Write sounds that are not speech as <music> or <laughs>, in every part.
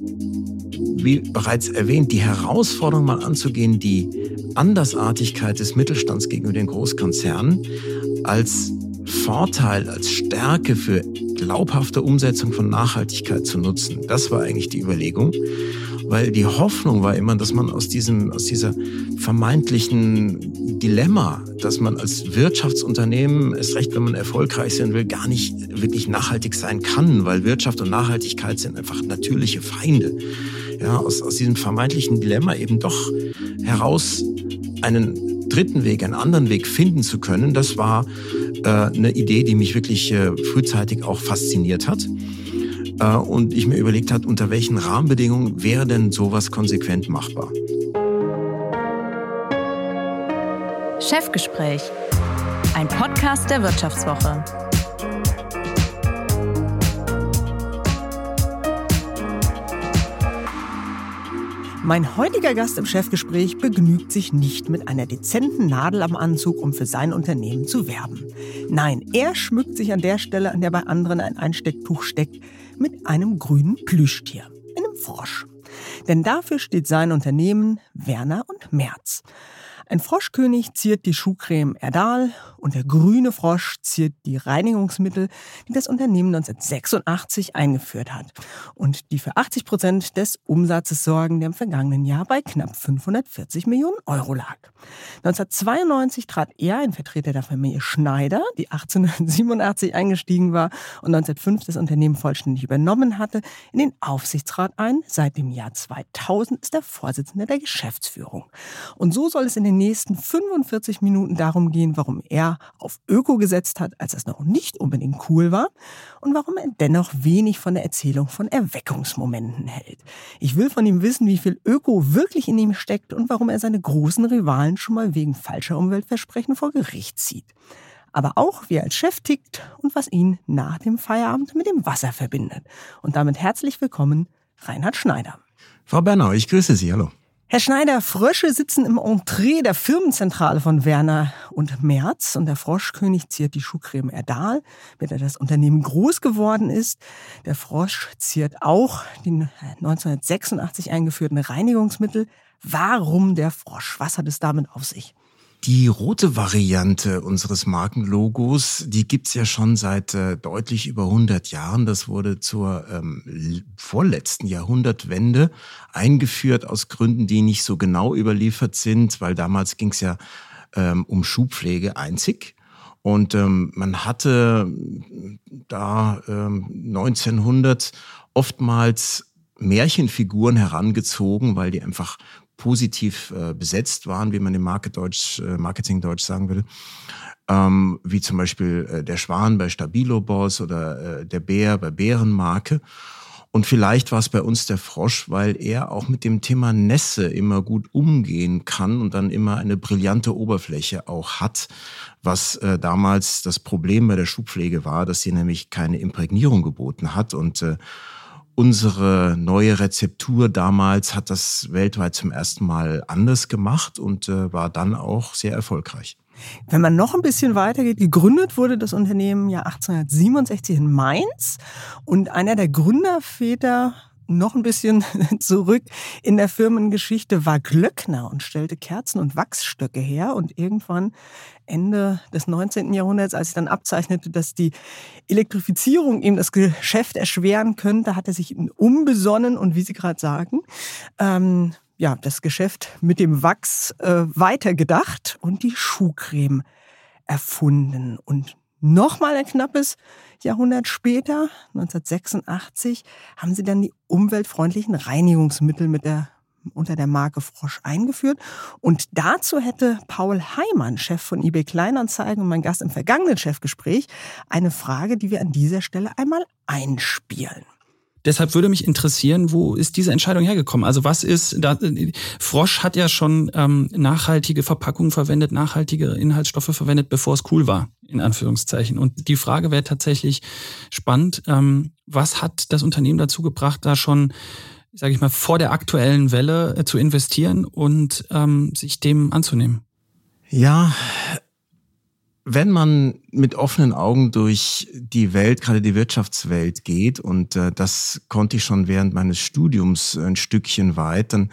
wie bereits erwähnt, die Herausforderung mal anzugehen, die Andersartigkeit des Mittelstands gegenüber den Großkonzernen als Vorteil, als Stärke für glaubhafte Umsetzung von Nachhaltigkeit zu nutzen. Das war eigentlich die Überlegung, weil die Hoffnung war immer, dass man aus diesem, aus dieser vermeintlichen Dilemma, dass man als Wirtschaftsunternehmen, erst recht, wenn man erfolgreich sein will, gar nicht wirklich nachhaltig sein kann, weil Wirtschaft und Nachhaltigkeit sind einfach natürliche Feinde. Ja, aus, aus diesem vermeintlichen Dilemma eben doch heraus einen dritten Weg, einen anderen Weg finden zu können, das war äh, eine Idee, die mich wirklich äh, frühzeitig auch fasziniert hat. Äh, und ich mir überlegt hat, unter welchen Rahmenbedingungen wäre denn sowas konsequent machbar. Chefgespräch, ein Podcast der Wirtschaftswoche. Mein heutiger Gast im Chefgespräch begnügt sich nicht mit einer dezenten Nadel am Anzug, um für sein Unternehmen zu werben. Nein, er schmückt sich an der Stelle, an der bei anderen ein Einstecktuch steckt, mit einem grünen Plüschtier, einem Frosch. Denn dafür steht sein Unternehmen Werner und Merz. Ein Froschkönig ziert die Schuhcreme Erdal und der grüne Frosch ziert die Reinigungsmittel, die das Unternehmen 1986 eingeführt hat und die für 80 Prozent des Umsatzes sorgen, der im vergangenen Jahr bei knapp 540 Millionen Euro lag. 1992 trat er, ein Vertreter der Familie Schneider, die 1887 eingestiegen war und 1905 das Unternehmen vollständig übernommen hatte, in den Aufsichtsrat ein. Seit dem Jahr 2000 ist er Vorsitzender der Geschäftsführung. Und so soll es in den nächsten 45 Minuten darum gehen, warum er auf Öko gesetzt hat, als es noch nicht unbedingt cool war und warum er dennoch wenig von der Erzählung von Erweckungsmomenten hält. Ich will von ihm wissen, wie viel Öko wirklich in ihm steckt und warum er seine großen Rivalen schon mal wegen falscher Umweltversprechen vor Gericht zieht. Aber auch, wie er als Chef tickt und was ihn nach dem Feierabend mit dem Wasser verbindet. Und damit herzlich willkommen, Reinhard Schneider. Frau Bernau, ich grüße Sie. Hallo. Herr Schneider, Frösche sitzen im Entree der Firmenzentrale von Werner und Merz und der Froschkönig ziert die Schuhcreme Erdal, mit der das Unternehmen groß geworden ist. Der Frosch ziert auch die 1986 eingeführten Reinigungsmittel. Warum der Frosch? Was hat es damit auf sich? Die rote Variante unseres Markenlogos, die gibt's ja schon seit äh, deutlich über 100 Jahren. Das wurde zur ähm, vorletzten Jahrhundertwende eingeführt aus Gründen, die nicht so genau überliefert sind, weil damals ging's ja ähm, um Schuhpflege einzig. Und ähm, man hatte da ähm, 1900 oftmals Märchenfiguren herangezogen, weil die einfach positiv äh, besetzt waren, wie man im Marketing-Deutsch äh, Marketing -Deutsch sagen will. Ähm, wie zum Beispiel äh, der Schwan bei Stabilo Boss oder äh, der Bär bei Bärenmarke. Und vielleicht war es bei uns der Frosch, weil er auch mit dem Thema Nässe immer gut umgehen kann und dann immer eine brillante Oberfläche auch hat, was äh, damals das Problem bei der Schuhpflege war, dass sie nämlich keine Imprägnierung geboten hat und äh, Unsere neue Rezeptur damals hat das weltweit zum ersten Mal anders gemacht und äh, war dann auch sehr erfolgreich. Wenn man noch ein bisschen weitergeht, gegründet wurde das Unternehmen ja 1867 in Mainz und einer der Gründerväter noch ein bisschen <laughs> zurück in der Firmengeschichte war Glöckner und stellte Kerzen und Wachsstöcke her. Und irgendwann Ende des 19. Jahrhunderts, als sich dann abzeichnete, dass die Elektrifizierung ihm das Geschäft erschweren könnte, hat er sich umbesonnen und wie Sie gerade sagen, ähm, ja, das Geschäft mit dem Wachs äh, weitergedacht und die Schuhcreme erfunden. Und nochmal ein knappes Jahrhundert später, 1986, haben sie dann die umweltfreundlichen Reinigungsmittel mit der unter der Marke Frosch eingeführt. Und dazu hätte Paul Heimann, Chef von eBay Kleinanzeigen und mein Gast im vergangenen Chefgespräch, eine Frage, die wir an dieser Stelle einmal einspielen. Deshalb würde mich interessieren, wo ist diese Entscheidung hergekommen? Also was ist, da, Frosch hat ja schon ähm, nachhaltige Verpackungen verwendet, nachhaltige Inhaltsstoffe verwendet, bevor es cool war, in Anführungszeichen. Und die Frage wäre tatsächlich spannend, ähm, was hat das Unternehmen dazu gebracht, da schon, sage ich mal, vor der aktuellen Welle äh, zu investieren und ähm, sich dem anzunehmen? Ja, wenn man mit offenen Augen durch die Welt, gerade die Wirtschaftswelt geht, und äh, das konnte ich schon während meines Studiums ein Stückchen weit, dann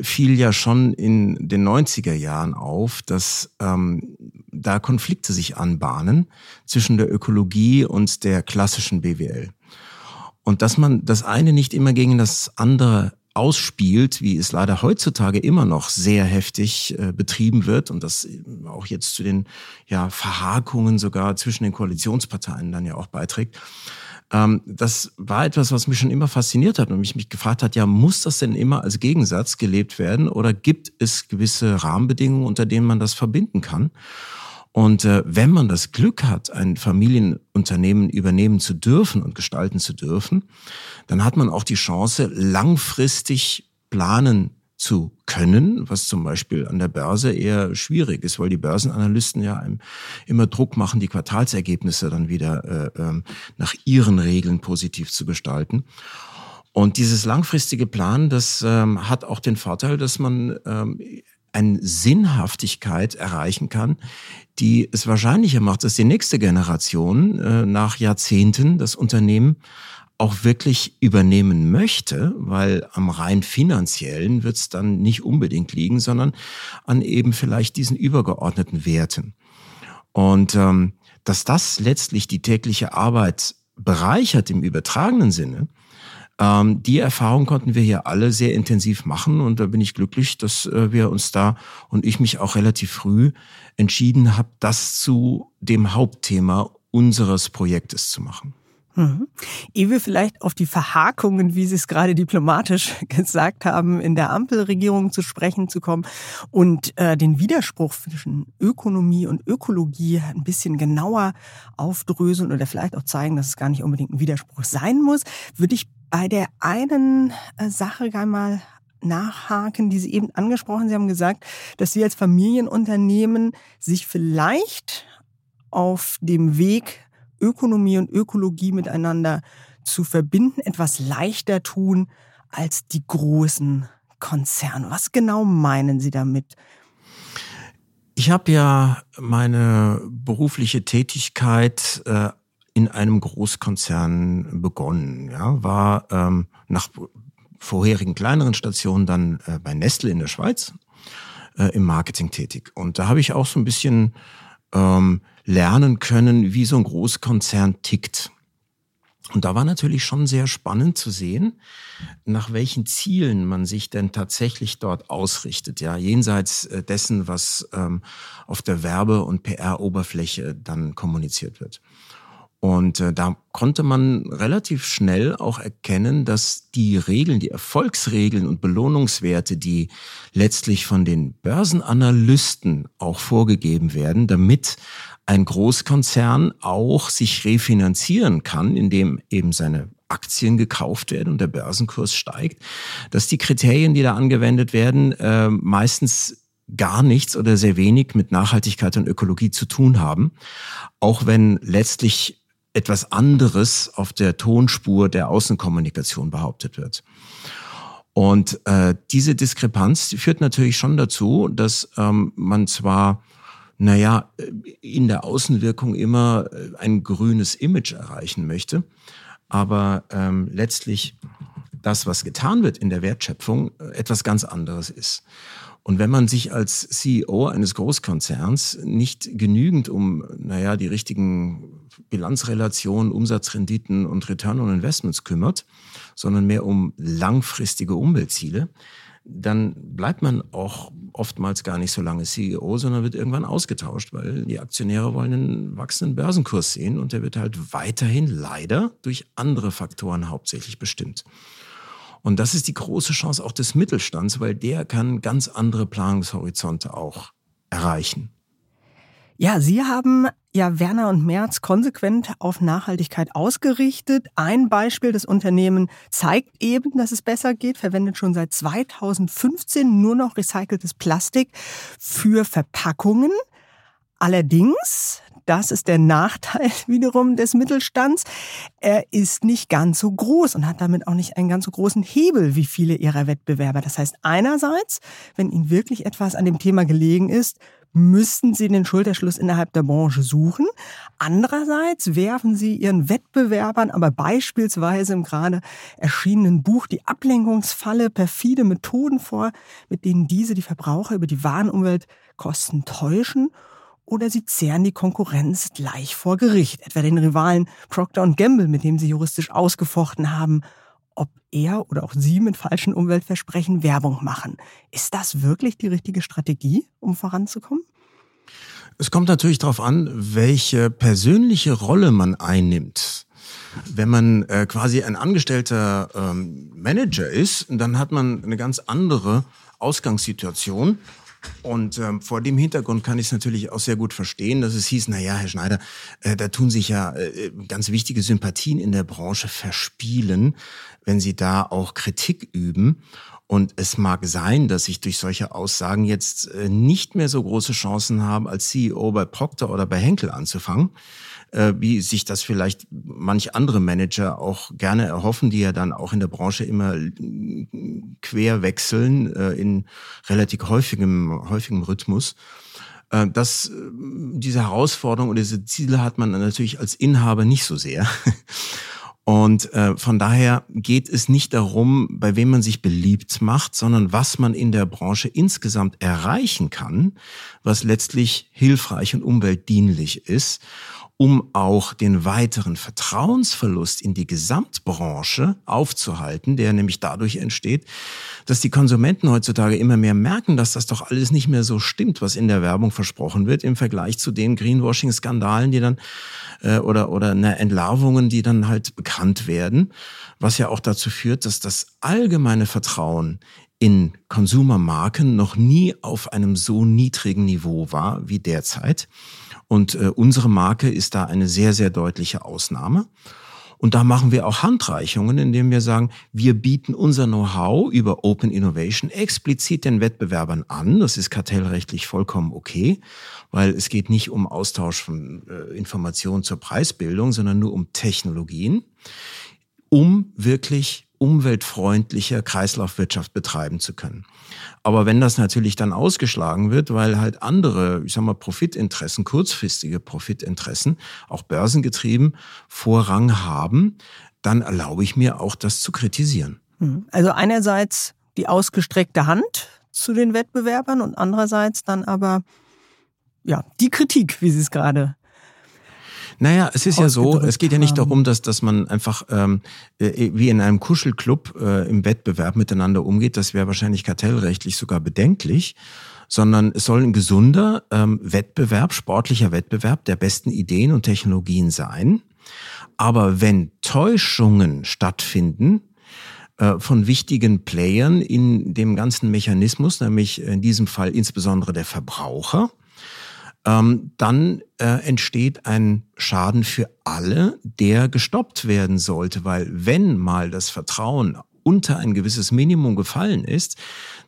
fiel ja schon in den 90er Jahren auf, dass ähm, da Konflikte sich anbahnen zwischen der Ökologie und der klassischen BWL. Und dass man das eine nicht immer gegen das andere ausspielt, wie es leider heutzutage immer noch sehr heftig äh, betrieben wird und das auch jetzt zu den ja, Verhakungen sogar zwischen den Koalitionsparteien dann ja auch beiträgt. Ähm, das war etwas, was mich schon immer fasziniert hat und mich, mich gefragt hat, ja, muss das denn immer als Gegensatz gelebt werden oder gibt es gewisse Rahmenbedingungen, unter denen man das verbinden kann? Und äh, wenn man das Glück hat, ein Familienunternehmen übernehmen zu dürfen und gestalten zu dürfen, dann hat man auch die Chance, langfristig planen zu können, was zum Beispiel an der Börse eher schwierig ist, weil die Börsenanalysten ja immer Druck machen, die Quartalsergebnisse dann wieder äh, äh, nach ihren Regeln positiv zu gestalten. Und dieses langfristige Plan, das ähm, hat auch den Vorteil, dass man ähm, eine Sinnhaftigkeit erreichen kann, die es wahrscheinlicher macht, dass die nächste Generation äh, nach Jahrzehnten das Unternehmen auch wirklich übernehmen möchte, weil am rein finanziellen wird es dann nicht unbedingt liegen, sondern an eben vielleicht diesen übergeordneten Werten. Und ähm, dass das letztlich die tägliche Arbeit bereichert im übertragenen Sinne, ähm, die Erfahrung konnten wir hier alle sehr intensiv machen und da bin ich glücklich, dass äh, wir uns da und ich mich auch relativ früh entschieden habe, das zu dem Hauptthema unseres Projektes zu machen. Mhm. Ehe wir vielleicht auf die Verhakungen, wie Sie es gerade diplomatisch <laughs> gesagt haben, in der Ampelregierung zu sprechen zu kommen und äh, den Widerspruch zwischen Ökonomie und Ökologie ein bisschen genauer aufdröseln oder vielleicht auch zeigen, dass es gar nicht unbedingt ein Widerspruch sein muss, würde ich bei der einen äh, Sache einmal nachhaken, die Sie eben angesprochen. Sie haben gesagt, dass Sie als Familienunternehmen sich vielleicht auf dem Weg Ökonomie und Ökologie miteinander zu verbinden, etwas leichter tun als die großen Konzerne. Was genau meinen Sie damit? Ich habe ja meine berufliche Tätigkeit äh, in einem Großkonzern begonnen. Ja, war ähm, nach vorherigen kleineren Stationen dann äh, bei Nestle in der Schweiz äh, im Marketing tätig. Und da habe ich auch so ein bisschen ähm, lernen können, wie so ein Großkonzern tickt. Und da war natürlich schon sehr spannend zu sehen, nach welchen Zielen man sich denn tatsächlich dort ausrichtet, ja, jenseits äh, dessen, was ähm, auf der Werbe- und PR-Oberfläche dann kommuniziert wird. Und äh, da konnte man relativ schnell auch erkennen, dass die Regeln, die Erfolgsregeln und Belohnungswerte, die letztlich von den Börsenanalysten auch vorgegeben werden, damit ein Großkonzern auch sich refinanzieren kann, indem eben seine Aktien gekauft werden und der Börsenkurs steigt, dass die Kriterien, die da angewendet werden, äh, meistens gar nichts oder sehr wenig mit Nachhaltigkeit und Ökologie zu tun haben, auch wenn letztlich etwas anderes auf der Tonspur der Außenkommunikation behauptet wird. Und äh, diese Diskrepanz führt natürlich schon dazu, dass ähm, man zwar, naja, in der Außenwirkung immer äh, ein grünes Image erreichen möchte, aber ähm, letztlich das, was getan wird in der Wertschöpfung, äh, etwas ganz anderes ist. Und wenn man sich als CEO eines Großkonzerns nicht genügend um, naja, die richtigen Bilanzrelationen, Umsatzrenditen und Return on Investments kümmert, sondern mehr um langfristige Umweltziele, dann bleibt man auch oftmals gar nicht so lange CEO, sondern wird irgendwann ausgetauscht, weil die Aktionäre wollen einen wachsenden Börsenkurs sehen und der wird halt weiterhin leider durch andere Faktoren hauptsächlich bestimmt. Und das ist die große Chance auch des Mittelstands, weil der kann ganz andere Planungshorizonte auch erreichen. Ja, Sie haben ja Werner und Merz konsequent auf Nachhaltigkeit ausgerichtet. Ein Beispiel, das Unternehmen zeigt eben, dass es besser geht, verwendet schon seit 2015 nur noch recyceltes Plastik für Verpackungen. Allerdings das ist der Nachteil <laughs> wiederum des Mittelstands. Er ist nicht ganz so groß und hat damit auch nicht einen ganz so großen Hebel wie viele ihrer Wettbewerber. Das heißt, einerseits, wenn ihnen wirklich etwas an dem Thema gelegen ist, müssten sie den Schulterschluss innerhalb der Branche suchen. Andererseits werfen sie ihren Wettbewerbern aber beispielsweise im gerade erschienenen Buch Die Ablenkungsfalle perfide Methoden vor, mit denen diese die Verbraucher über die Warenumweltkosten täuschen oder sie zehren die Konkurrenz gleich vor Gericht, etwa den Rivalen Procter Gamble, mit dem sie juristisch ausgefochten haben, ob er oder auch sie mit falschen Umweltversprechen Werbung machen. Ist das wirklich die richtige Strategie, um voranzukommen? Es kommt natürlich darauf an, welche persönliche Rolle man einnimmt. Wenn man äh, quasi ein angestellter ähm, Manager ist, dann hat man eine ganz andere Ausgangssituation und ähm, vor dem Hintergrund kann ich es natürlich auch sehr gut verstehen, dass es hieß, na ja, Herr Schneider, äh, da tun sich ja äh, ganz wichtige Sympathien in der Branche verspielen, wenn Sie da auch Kritik üben. Und es mag sein, dass ich durch solche Aussagen jetzt äh, nicht mehr so große Chancen habe, als CEO bei Procter oder bei Henkel anzufangen äh, wie sich das vielleicht manch andere Manager auch gerne erhoffen, die ja dann auch in der Branche immer quer wechseln äh, in relativ häufigem, häufigem Rhythmus. Äh, das, diese Herausforderung und diese Ziele hat man natürlich als Inhaber nicht so sehr. <laughs> Und äh, von daher geht es nicht darum, bei wem man sich beliebt macht, sondern was man in der Branche insgesamt erreichen kann, was letztlich hilfreich und umweltdienlich ist um auch den weiteren Vertrauensverlust in die Gesamtbranche aufzuhalten, der nämlich dadurch entsteht, dass die Konsumenten heutzutage immer mehr merken, dass das doch alles nicht mehr so stimmt, was in der Werbung versprochen wird, im Vergleich zu den Greenwashing-Skandalen, die dann äh, oder oder ne, Entlarvungen, die dann halt bekannt werden, was ja auch dazu führt, dass das allgemeine Vertrauen in Konsumermarken noch nie auf einem so niedrigen Niveau war wie derzeit. Und äh, unsere Marke ist da eine sehr, sehr deutliche Ausnahme. Und da machen wir auch Handreichungen, indem wir sagen, wir bieten unser Know-how über Open Innovation explizit den Wettbewerbern an. Das ist kartellrechtlich vollkommen okay, weil es geht nicht um Austausch von äh, Informationen zur Preisbildung, sondern nur um Technologien, um wirklich umweltfreundliche Kreislaufwirtschaft betreiben zu können. Aber wenn das natürlich dann ausgeschlagen wird, weil halt andere, ich sag mal, Profitinteressen, kurzfristige Profitinteressen, auch börsengetrieben, Vorrang haben, dann erlaube ich mir auch das zu kritisieren. Hm. Also einerseits die ausgestreckte Hand zu den Wettbewerbern und andererseits dann aber ja, die Kritik, wie Sie es gerade naja, es ist ja so, es geht ja nicht darum, dass, dass man einfach ähm, äh, wie in einem Kuschelclub äh, im Wettbewerb miteinander umgeht. Das wäre wahrscheinlich kartellrechtlich sogar bedenklich sondern es soll ein gesunder ähm, Wettbewerb, sportlicher Wettbewerb der besten Ideen und Technologien sein. Aber wenn Täuschungen stattfinden, äh, von wichtigen Playern in dem ganzen Mechanismus, nämlich in diesem Fall insbesondere der Verbraucher, ähm, dann äh, entsteht ein Schaden für alle, der gestoppt werden sollte, weil wenn mal das Vertrauen unter ein gewisses Minimum gefallen ist,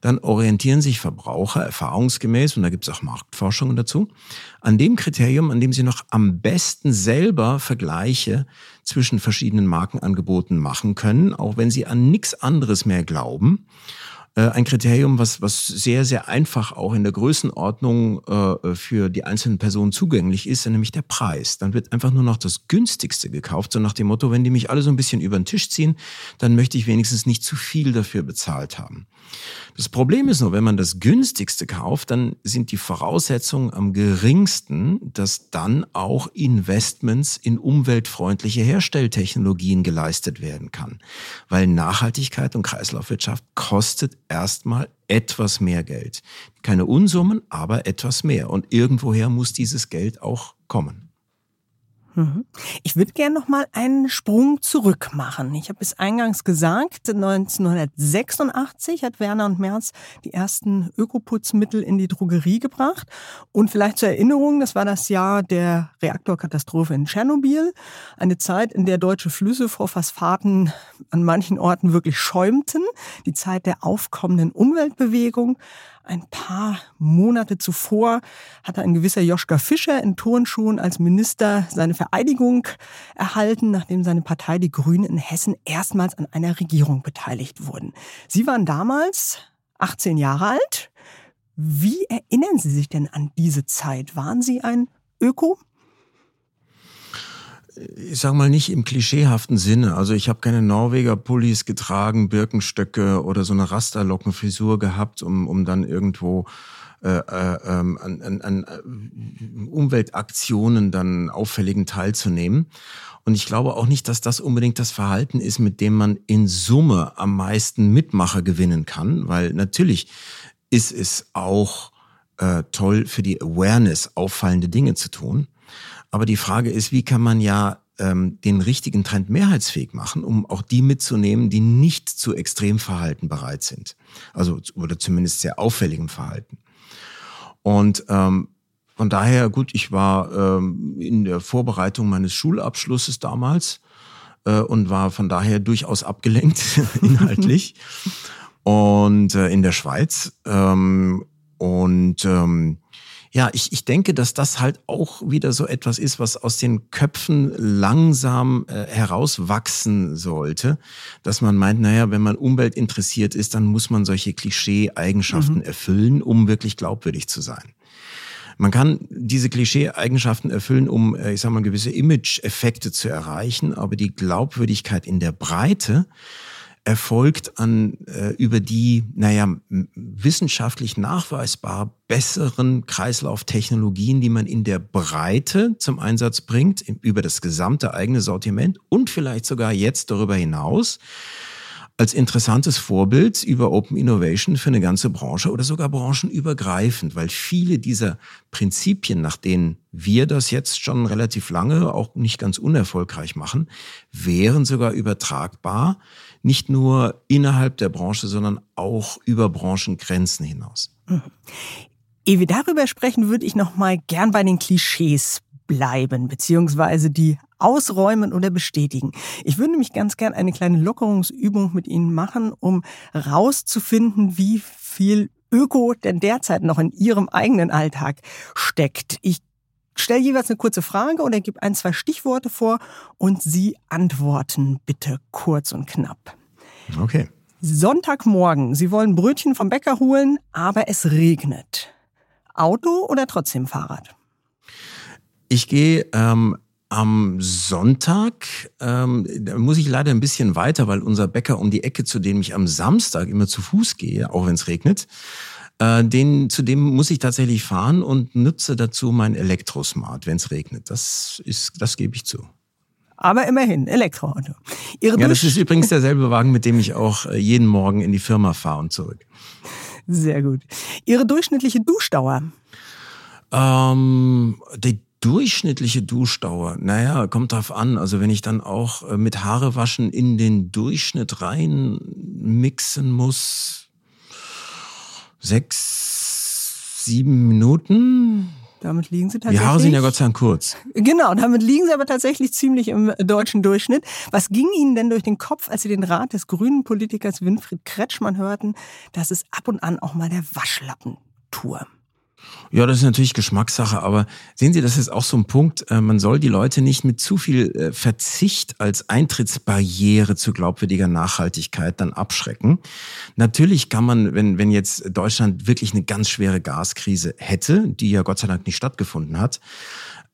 dann orientieren sich Verbraucher erfahrungsgemäß, und da gibt es auch Marktforschungen dazu, an dem Kriterium, an dem sie noch am besten selber Vergleiche zwischen verschiedenen Markenangeboten machen können, auch wenn sie an nichts anderes mehr glauben. Äh, ein Kriterium, was, was sehr, sehr einfach auch in der Größenordnung äh, für die einzelnen Personen zugänglich ist, nämlich der Preis. Dann wird einfach nur noch das günstigste gekauft, so nach dem Motto, wenn die mich alle so ein bisschen über den Tisch ziehen, dann möchte ich wenigstens nicht zu viel dafür bezahlt haben. Das Problem ist nur, wenn man das günstigste kauft, dann sind die Voraussetzungen am geringsten, dass dann auch Investments in umweltfreundliche Herstelltechnologien geleistet werden kann. Weil Nachhaltigkeit und Kreislaufwirtschaft kostet erstmal etwas mehr Geld. Keine Unsummen, aber etwas mehr. Und irgendwoher muss dieses Geld auch kommen. Mhm. Ich würde gerne noch mal einen Sprung zurück machen. Ich habe es eingangs gesagt, 1986 hat Werner und Merz die ersten Ökoputzmittel in die Drogerie gebracht. Und vielleicht zur Erinnerung, das war das Jahr der Reaktorkatastrophe in Tschernobyl. Eine Zeit, in der deutsche Flüsse vor Phosphaten an manchen Orten wirklich schäumten. Die Zeit der aufkommenden Umweltbewegung. Ein paar Monate zuvor hatte ein gewisser Joschka Fischer in Turnschuhen als Minister seine Vereidigung erhalten, nachdem seine Partei, die Grünen in Hessen, erstmals an einer Regierung beteiligt wurden. Sie waren damals 18 Jahre alt. Wie erinnern Sie sich denn an diese Zeit? Waren Sie ein Öko? Ich sag mal nicht im klischeehaften Sinne. Also ich habe keine Norweger-Pullis getragen, Birkenstöcke oder so eine Rasterlockenfrisur gehabt, um, um dann irgendwo äh, äh, ähm, an, an, an äh, Umweltaktionen dann auffälligen teilzunehmen. Und ich glaube auch nicht, dass das unbedingt das Verhalten ist, mit dem man in Summe am meisten Mitmacher gewinnen kann, weil natürlich ist es auch äh, toll für die Awareness, auffallende Dinge zu tun. Aber die Frage ist, wie kann man ja ähm, den richtigen Trend mehrheitsfähig machen, um auch die mitzunehmen, die nicht zu Extremverhalten bereit sind. Also oder zumindest sehr auffälligem Verhalten. Und ähm, von daher, gut, ich war ähm, in der Vorbereitung meines Schulabschlusses damals äh, und war von daher durchaus abgelenkt <laughs> inhaltlich. <laughs> und äh, in der Schweiz. Ähm, und ähm, ja, ich, ich denke, dass das halt auch wieder so etwas ist, was aus den Köpfen langsam äh, herauswachsen sollte, dass man meint, naja, wenn man umweltinteressiert ist, dann muss man solche Klischee-Eigenschaften mhm. erfüllen, um wirklich glaubwürdig zu sein. Man kann diese Klischee-Eigenschaften erfüllen, um, äh, ich sag mal, gewisse Image-Effekte zu erreichen, aber die Glaubwürdigkeit in der Breite erfolgt an äh, über die, naja, wissenschaftlich nachweisbar besseren Kreislauftechnologien, die man in der Breite zum Einsatz bringt, über das gesamte eigene Sortiment und vielleicht sogar jetzt darüber hinaus als interessantes Vorbild über Open Innovation für eine ganze Branche oder sogar branchenübergreifend, weil viele dieser Prinzipien, nach denen wir das jetzt schon relativ lange auch nicht ganz unerfolgreich machen, wären sogar übertragbar, nicht nur innerhalb der Branche, sondern auch über Branchengrenzen hinaus. Mhm. Ehe wir darüber sprechen, würde ich noch mal gern bei den Klischees bleiben, beziehungsweise die ausräumen oder bestätigen. Ich würde nämlich ganz gern eine kleine Lockerungsübung mit Ihnen machen, um rauszufinden, wie viel Öko denn derzeit noch in Ihrem eigenen Alltag steckt. Ich stelle jeweils eine kurze Frage oder gebe ein, zwei Stichworte vor und Sie antworten bitte kurz und knapp. Okay. Sonntagmorgen, Sie wollen Brötchen vom Bäcker holen, aber es regnet. Auto oder trotzdem Fahrrad? Ich gehe ähm, am Sonntag, ähm, da muss ich leider ein bisschen weiter, weil unser Bäcker um die Ecke, zu dem ich am Samstag immer zu Fuß gehe, auch wenn es regnet, äh, den, zu dem muss ich tatsächlich fahren und nutze dazu mein Elektrosmart, wenn es regnet. Das ist, das gebe ich zu. Aber immerhin, Elektroauto. Ihre ja, das ist übrigens derselbe Wagen, mit dem ich auch äh, jeden Morgen in die Firma fahre und zurück. Sehr gut. Ihre durchschnittliche Duschdauer? Ähm, die durchschnittliche Duschdauer, naja, kommt drauf an. Also wenn ich dann auch äh, mit Haare waschen in den Durchschnitt rein mixen muss, sechs, sieben Minuten. Damit liegen sie tatsächlich. Die Haare sind ja Gott sei Dank kurz. Genau, damit liegen sie aber tatsächlich ziemlich im deutschen Durchschnitt. Was ging Ihnen denn durch den Kopf, als Sie den Rat des grünen Politikers Winfried Kretschmann hörten, dass es ab und an auch mal der Waschlappen tue? Ja, das ist natürlich Geschmackssache, aber sehen Sie, das ist auch so ein Punkt, äh, man soll die Leute nicht mit zu viel äh, Verzicht als Eintrittsbarriere zu glaubwürdiger Nachhaltigkeit dann abschrecken. Natürlich kann man, wenn, wenn jetzt Deutschland wirklich eine ganz schwere Gaskrise hätte, die ja Gott sei Dank nicht stattgefunden hat,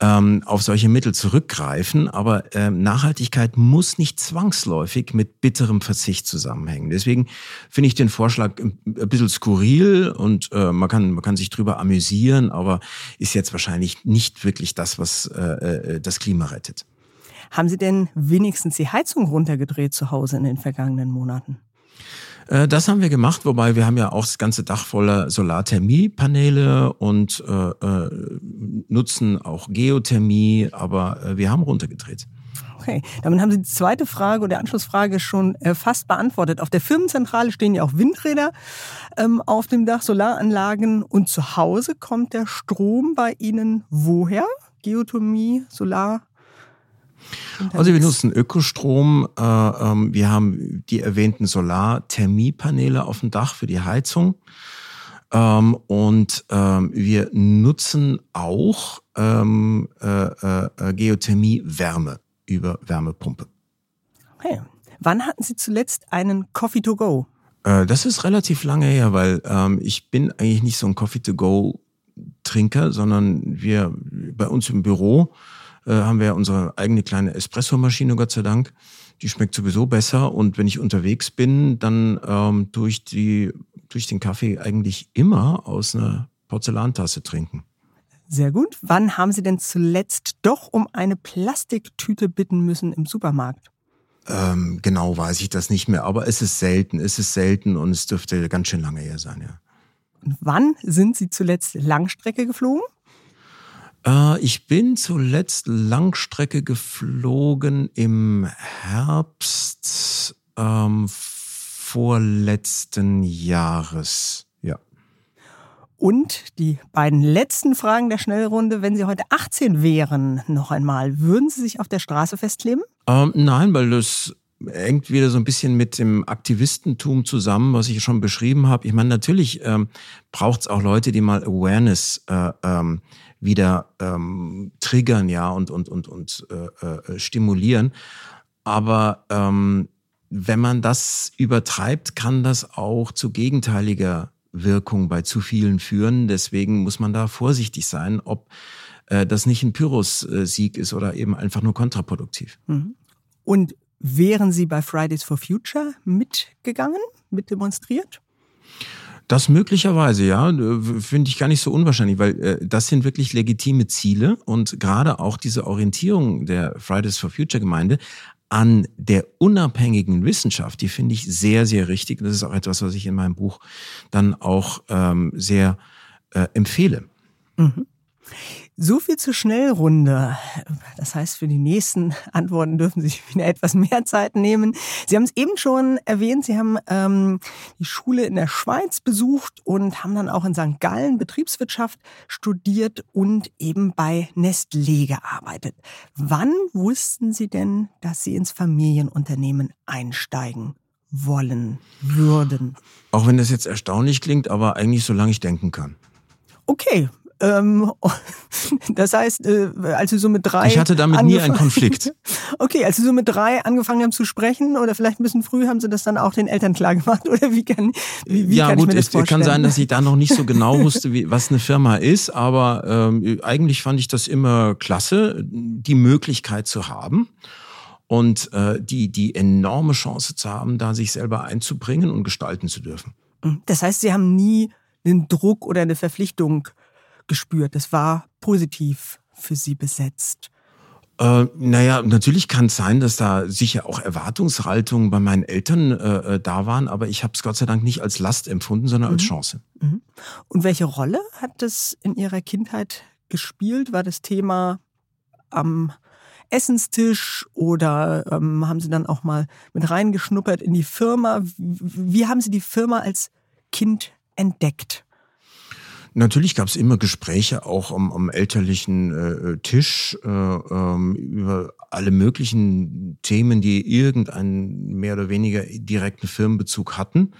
ähm, auf solche Mittel zurückgreifen. Aber ähm, Nachhaltigkeit muss nicht zwangsläufig mit bitterem Verzicht zusammenhängen. Deswegen finde ich den Vorschlag ein bisschen skurril und äh, man, kann, man kann sich drüber amüsieren, aber ist jetzt wahrscheinlich nicht wirklich das, was äh, äh, das Klima rettet. Haben Sie denn wenigstens die Heizung runtergedreht zu Hause in den vergangenen Monaten? Äh, das haben wir gemacht, wobei wir haben ja auch das ganze Dach voller Solarthermiepaneele und äh, äh, nutzen auch Geothermie, aber äh, wir haben runtergedreht. Okay, damit haben Sie die zweite Frage oder Anschlussfrage schon äh, fast beantwortet. Auf der Firmenzentrale stehen ja auch Windräder ähm, auf dem Dach, Solaranlagen und zu Hause kommt der Strom bei Ihnen woher? Geothermie, Solar? Also wir nutzen Ökostrom. Äh, ähm, wir haben die erwähnten Solarthermiepaneele auf dem Dach für die Heizung. Ähm, und ähm, wir nutzen auch äh, äh, Geothermie Wärme über Wärmepumpe. Okay. Wann hatten Sie zuletzt einen Coffee to go? Äh, das ist relativ lange her, weil ähm, ich bin eigentlich nicht so ein Coffee-to-go-Trinker, sondern wir bei uns im Büro äh, haben wir unsere eigene kleine Espresso-Maschine, Gott sei Dank. Die schmeckt sowieso besser und wenn ich unterwegs bin, dann ähm, durch die durch den Kaffee eigentlich immer aus einer Porzellantasse trinken. Sehr gut. Wann haben Sie denn zuletzt doch um eine Plastiktüte bitten müssen im Supermarkt? Ähm, genau weiß ich das nicht mehr, aber es ist selten, es ist selten und es dürfte ganz schön lange her sein, ja. Und wann sind Sie zuletzt Langstrecke geflogen? Äh, ich bin zuletzt Langstrecke geflogen im Herbst ähm, vorletzten Jahres. Ja. Und die beiden letzten Fragen der Schnellrunde, wenn Sie heute 18 wären, noch einmal, würden Sie sich auf der Straße festkleben? Ähm, nein, weil das hängt wieder so ein bisschen mit dem Aktivistentum zusammen, was ich schon beschrieben habe. Ich meine, natürlich ähm, braucht es auch Leute, die mal Awareness äh, ähm, wieder ähm, triggern, ja, und, und, und, und äh, äh, stimulieren. Aber ähm, wenn man das übertreibt, kann das auch zu gegenteiliger Wirkung bei zu vielen führen. Deswegen muss man da vorsichtig sein, ob äh, das nicht ein Pyrrhus-Sieg ist oder eben einfach nur kontraproduktiv. Mhm. Und wären Sie bei Fridays for Future mitgegangen, mitdemonstriert? Das möglicherweise, ja, finde ich gar nicht so unwahrscheinlich, weil äh, das sind wirklich legitime Ziele und gerade auch diese Orientierung der Fridays for Future Gemeinde an der unabhängigen Wissenschaft, die finde ich sehr, sehr richtig. Das ist auch etwas, was ich in meinem Buch dann auch ähm, sehr äh, empfehle. Mhm. So viel zur Schnellrunde. Das heißt, für die nächsten Antworten dürfen Sie sich <laughs> wieder etwas mehr Zeit nehmen. Sie haben es eben schon erwähnt, Sie haben ähm, die Schule in der Schweiz besucht und haben dann auch in St. Gallen Betriebswirtschaft studiert und eben bei Nestlé gearbeitet. Wann wussten Sie denn, dass Sie ins Familienunternehmen einsteigen wollen, würden? Auch wenn das jetzt erstaunlich klingt, aber eigentlich solange ich denken kann. Okay, <laughs> das heißt, äh, als Sie so mit drei. Ich hatte damit nie einen Konflikt. <laughs> okay, als Sie so mit drei angefangen haben zu sprechen oder vielleicht ein bisschen früh, haben Sie das dann auch den Eltern klar gemacht <laughs> oder wie kann, wie, wie ja, kann gut, ich mir das es vorstellen? kann sein, dass ich da noch nicht so genau wusste, wie, was eine Firma ist, aber ähm, eigentlich fand ich das immer klasse, die Möglichkeit zu haben und äh, die, die enorme Chance zu haben, da sich selber einzubringen und gestalten zu dürfen. Das heißt, Sie haben nie einen Druck oder eine Verpflichtung gespürt. Das war positiv für Sie besetzt. Äh, naja, natürlich kann es sein, dass da sicher auch Erwartungshaltungen bei meinen Eltern äh, da waren, aber ich habe es Gott sei Dank nicht als Last empfunden, sondern mhm. als Chance. Mhm. Und welche Rolle hat das in Ihrer Kindheit gespielt? War das Thema am Essenstisch oder ähm, haben Sie dann auch mal mit reingeschnuppert in die Firma? Wie haben Sie die Firma als Kind entdeckt? Natürlich gab es immer Gespräche auch am, am elterlichen äh, Tisch äh, ähm, über alle möglichen Themen, die irgendeinen mehr oder weniger direkten Firmenbezug hatten.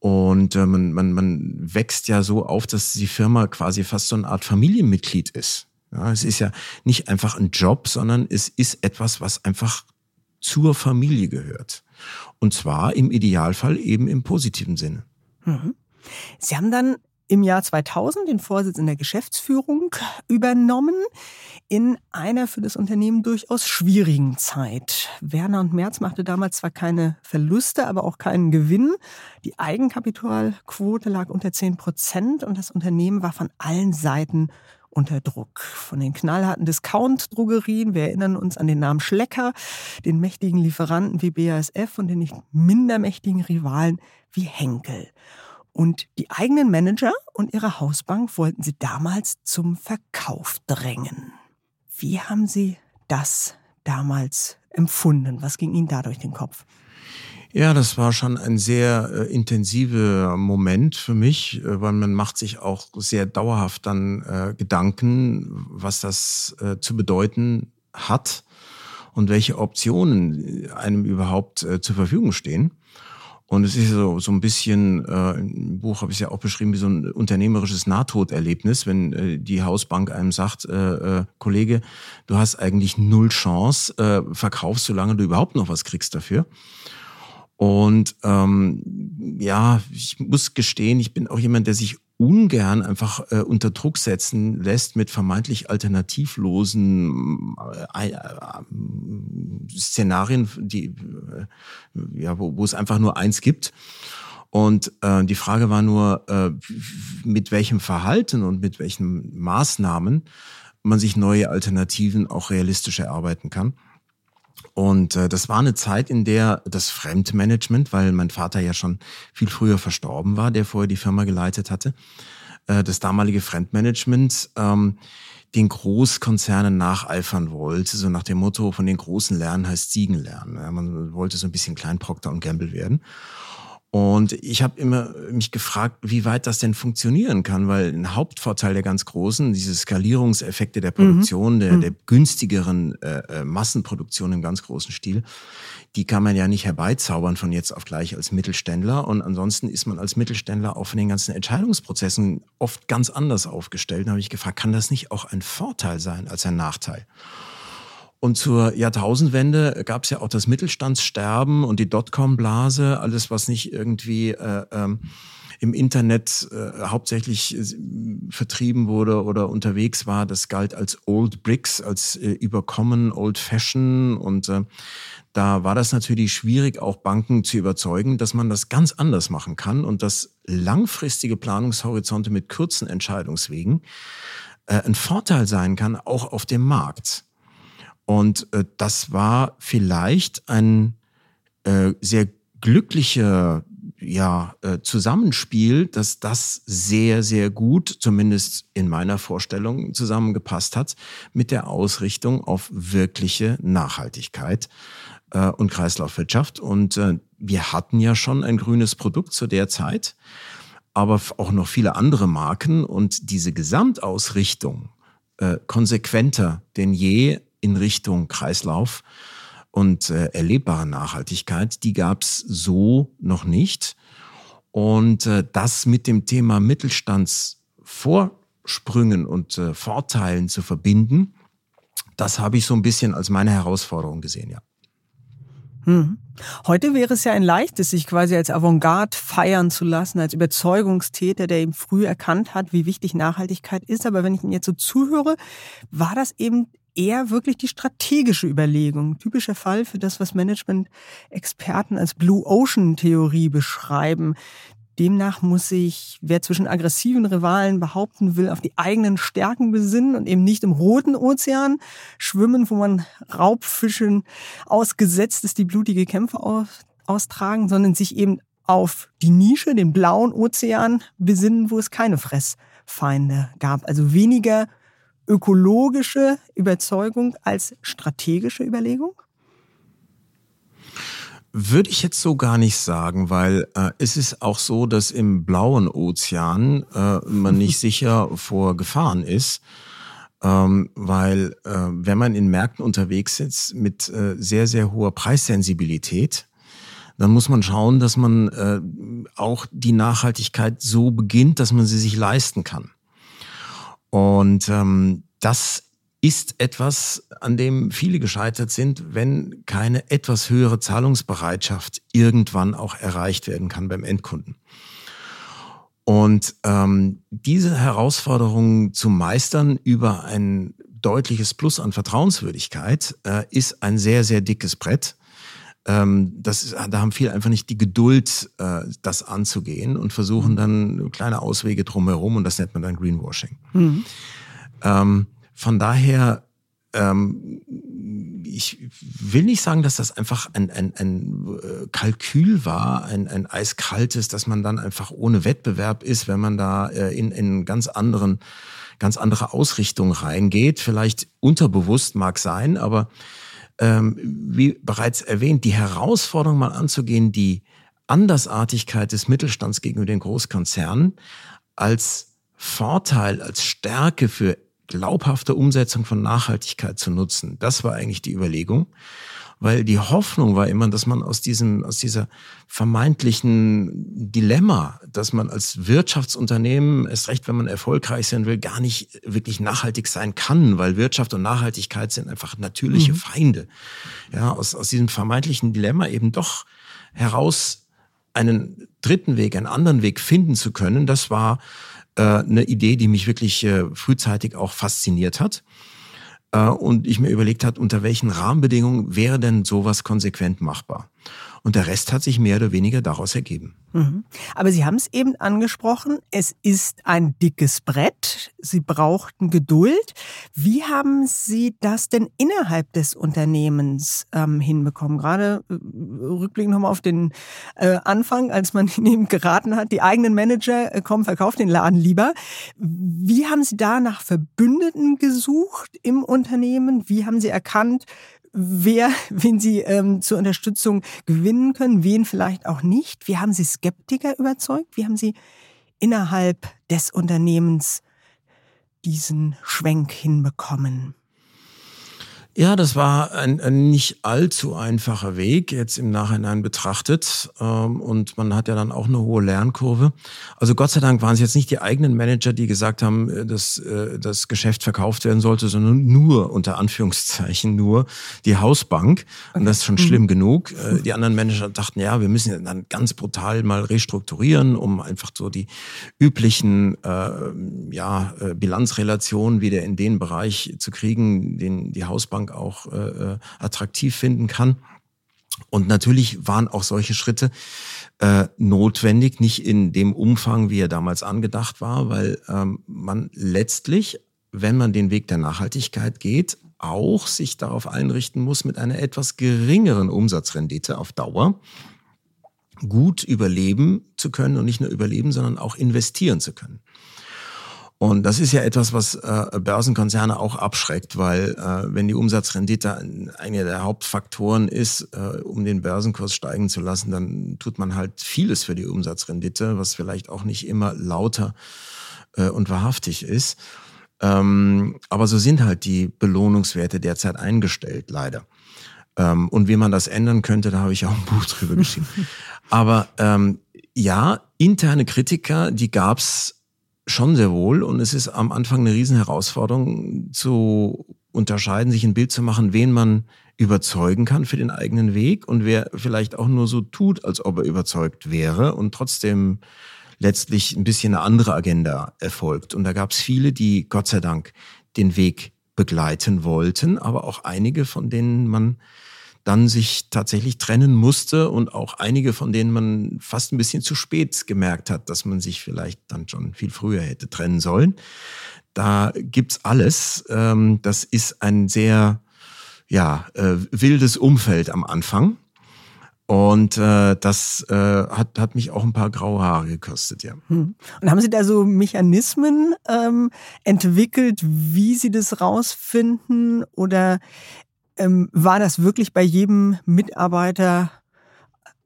Und äh, man, man, man wächst ja so auf, dass die Firma quasi fast so eine Art Familienmitglied ist. Ja, es ist ja nicht einfach ein Job, sondern es ist etwas, was einfach zur Familie gehört. Und zwar im Idealfall eben im positiven Sinne. Mhm. Sie haben dann im Jahr 2000 den Vorsitz in der Geschäftsführung übernommen, in einer für das Unternehmen durchaus schwierigen Zeit. Werner und Merz machte damals zwar keine Verluste, aber auch keinen Gewinn. Die Eigenkapitalquote lag unter 10 Prozent und das Unternehmen war von allen Seiten unter Druck. Von den knallharten Discount-Drogerien, wir erinnern uns an den Namen Schlecker, den mächtigen Lieferanten wie BASF und den nicht minder mächtigen Rivalen wie Henkel. Und die eigenen Manager und ihre Hausbank wollten sie damals zum Verkauf drängen. Wie haben Sie das damals empfunden? Was ging Ihnen da durch den Kopf? Ja, das war schon ein sehr äh, intensiver Moment für mich, äh, weil man macht sich auch sehr dauerhaft dann äh, Gedanken, was das äh, zu bedeuten hat und welche Optionen einem überhaupt äh, zur Verfügung stehen. Und es ist so, so ein bisschen, äh, im Buch habe ich es ja auch beschrieben, wie so ein unternehmerisches Nahtoderlebnis, wenn äh, die Hausbank einem sagt, äh, äh, Kollege, du hast eigentlich null Chance, äh, verkaufst, solange du überhaupt noch was kriegst dafür. Und ähm, ja, ich muss gestehen, ich bin auch jemand, der sich ungern einfach äh, unter Druck setzen lässt mit vermeintlich alternativlosen äh, äh, Szenarien, die äh, ja, wo, wo es einfach nur eins gibt. Und äh, die Frage war nur, äh, mit welchem Verhalten und mit welchen Maßnahmen man sich neue Alternativen auch realistisch erarbeiten kann. Und äh, das war eine Zeit, in der das Fremdmanagement, weil mein Vater ja schon viel früher verstorben war, der vorher die Firma geleitet hatte, äh, das damalige Fremdmanagement ähm, den Großkonzernen nacheifern wollte, so nach dem Motto, von den Großen lernen heißt Siegen lernen. Ja, man wollte so ein bisschen Klein Procter und Gamble werden. Und ich habe immer mich gefragt, wie weit das denn funktionieren kann, weil ein Hauptvorteil der ganz Großen, diese Skalierungseffekte der Produktion, mhm. der, der günstigeren äh, äh, Massenproduktion im ganz großen Stil, die kann man ja nicht herbeizaubern von jetzt auf gleich als Mittelständler. Und ansonsten ist man als Mittelständler auch von den ganzen Entscheidungsprozessen oft ganz anders aufgestellt. Da habe ich gefragt, kann das nicht auch ein Vorteil sein als ein Nachteil? Und zur Jahrtausendwende gab es ja auch das Mittelstandssterben und die Dotcom-Blase, alles, was nicht irgendwie äh, ähm, im Internet äh, hauptsächlich äh, vertrieben wurde oder unterwegs war, das galt als Old Bricks, als äh, überkommen, Old Fashion. Und äh, da war das natürlich schwierig, auch Banken zu überzeugen, dass man das ganz anders machen kann und dass langfristige Planungshorizonte mit kurzen Entscheidungswegen äh, ein Vorteil sein kann, auch auf dem Markt. Und äh, das war vielleicht ein äh, sehr glücklicher ja, äh, Zusammenspiel, dass das sehr, sehr gut, zumindest in meiner Vorstellung, zusammengepasst hat mit der Ausrichtung auf wirkliche Nachhaltigkeit äh, und Kreislaufwirtschaft. Und äh, wir hatten ja schon ein grünes Produkt zu der Zeit, aber auch noch viele andere Marken. Und diese Gesamtausrichtung äh, konsequenter denn je in Richtung Kreislauf und äh, erlebbare Nachhaltigkeit, die gab es so noch nicht. Und äh, das mit dem Thema Mittelstandsvorsprüngen und äh, Vorteilen zu verbinden, das habe ich so ein bisschen als meine Herausforderung gesehen, ja. Hm. Heute wäre es ja ein leichtes, sich quasi als Avantgarde feiern zu lassen, als Überzeugungstäter, der eben früh erkannt hat, wie wichtig Nachhaltigkeit ist. Aber wenn ich Ihnen jetzt so zuhöre, war das eben eher wirklich die strategische Überlegung. Typischer Fall für das, was Management-Experten als Blue Ocean-Theorie beschreiben. Demnach muss sich, wer zwischen aggressiven Rivalen behaupten will, auf die eigenen Stärken besinnen und eben nicht im roten Ozean schwimmen, wo man Raubfischen ausgesetzt ist, die blutige Kämpfe austragen, sondern sich eben auf die Nische, den blauen Ozean besinnen, wo es keine Fressfeinde gab. Also weniger ökologische Überzeugung als strategische Überlegung? Würde ich jetzt so gar nicht sagen, weil äh, es ist auch so, dass im blauen Ozean äh, man nicht <laughs> sicher vor Gefahren ist. Ähm, weil äh, wenn man in Märkten unterwegs ist mit äh, sehr, sehr hoher Preissensibilität, dann muss man schauen, dass man äh, auch die Nachhaltigkeit so beginnt, dass man sie sich leisten kann. Und ähm, das ist etwas, an dem viele gescheitert sind, wenn keine etwas höhere Zahlungsbereitschaft irgendwann auch erreicht werden kann beim Endkunden. Und ähm, diese Herausforderung zu meistern über ein deutliches Plus an Vertrauenswürdigkeit äh, ist ein sehr, sehr dickes Brett. Ähm, das ist, da haben viele einfach nicht die Geduld, äh, das anzugehen und versuchen dann kleine Auswege drumherum und das nennt man dann Greenwashing. Mhm. Ähm, von daher, ähm, ich will nicht sagen, dass das einfach ein, ein, ein äh, Kalkül war, ein, ein eiskaltes, dass man dann einfach ohne Wettbewerb ist, wenn man da äh, in, in ganz anderen, ganz andere Ausrichtung reingeht. Vielleicht unterbewusst mag sein, aber ähm, wie bereits erwähnt, die Herausforderung mal anzugehen, die Andersartigkeit des Mittelstands gegenüber den Großkonzernen als Vorteil, als Stärke für glaubhafte Umsetzung von Nachhaltigkeit zu nutzen. Das war eigentlich die Überlegung, weil die Hoffnung war immer, dass man aus diesem, aus dieser vermeintlichen Dilemma, dass man als Wirtschaftsunternehmen, erst recht, wenn man erfolgreich sein will, gar nicht wirklich nachhaltig sein kann, weil Wirtschaft und Nachhaltigkeit sind einfach natürliche mhm. Feinde. Ja, aus, aus diesem vermeintlichen Dilemma eben doch heraus einen dritten Weg, einen anderen Weg finden zu können, das war äh, eine Idee, die mich wirklich äh, frühzeitig auch fasziniert hat. Äh, und ich mir überlegt hat, unter welchen Rahmenbedingungen wäre denn sowas konsequent machbar? Und der Rest hat sich mehr oder weniger daraus ergeben. Mhm. Aber Sie haben es eben angesprochen, es ist ein dickes Brett. Sie brauchten Geduld. Wie haben Sie das denn innerhalb des Unternehmens ähm, hinbekommen? Gerade äh, rückblickend nochmal auf den äh, Anfang, als man <laughs> Ihnen geraten hat, die eigenen Manager äh, kommen, verkauft den Laden lieber. Wie haben Sie da nach Verbündeten gesucht im Unternehmen? Wie haben Sie erkannt, wer, wen Sie ähm, zur Unterstützung gewinnen können, wen vielleicht auch nicht. Wie haben Sie Skeptiker überzeugt? Wie haben Sie innerhalb des Unternehmens diesen Schwenk hinbekommen? Ja, das war ein, ein nicht allzu einfacher Weg, jetzt im Nachhinein betrachtet. Ähm, und man hat ja dann auch eine hohe Lernkurve. Also Gott sei Dank waren es jetzt nicht die eigenen Manager, die gesagt haben, äh, dass äh, das Geschäft verkauft werden sollte, sondern nur, unter Anführungszeichen, nur die Hausbank. Und das ist schon schlimm mhm. genug. Äh, die anderen Manager dachten, ja, wir müssen dann ganz brutal mal restrukturieren, um einfach so die üblichen äh, ja, Bilanzrelationen wieder in den Bereich zu kriegen, den die Hausbank Bank auch äh, äh, attraktiv finden kann. Und natürlich waren auch solche Schritte äh, notwendig, nicht in dem Umfang, wie er damals angedacht war, weil ähm, man letztlich, wenn man den Weg der Nachhaltigkeit geht, auch sich darauf einrichten muss, mit einer etwas geringeren Umsatzrendite auf Dauer gut überleben zu können und nicht nur überleben, sondern auch investieren zu können. Und das ist ja etwas, was äh, Börsenkonzerne auch abschreckt, weil äh, wenn die Umsatzrendite einer der Hauptfaktoren ist, äh, um den Börsenkurs steigen zu lassen, dann tut man halt vieles für die Umsatzrendite, was vielleicht auch nicht immer lauter äh, und wahrhaftig ist. Ähm, aber so sind halt die Belohnungswerte derzeit eingestellt, leider. Ähm, und wie man das ändern könnte, da habe ich auch ein Buch drüber geschrieben. <laughs> Aber ähm, ja, interne Kritiker, die gab's Schon sehr wohl. Und es ist am Anfang eine Riesenherausforderung zu unterscheiden, sich ein Bild zu machen, wen man überzeugen kann für den eigenen Weg und wer vielleicht auch nur so tut, als ob er überzeugt wäre und trotzdem letztlich ein bisschen eine andere Agenda erfolgt. Und da gab es viele, die Gott sei Dank den Weg begleiten wollten, aber auch einige, von denen man dann sich tatsächlich trennen musste und auch einige, von denen man fast ein bisschen zu spät gemerkt hat, dass man sich vielleicht dann schon viel früher hätte trennen sollen. Da gibt's alles. Ähm, das ist ein sehr ja, äh, wildes Umfeld am Anfang. Und äh, das äh, hat, hat mich auch ein paar graue Haare gekostet, ja. Hm. Und haben Sie da so Mechanismen ähm, entwickelt, wie Sie das rausfinden? Oder ähm, war das wirklich bei jedem Mitarbeiter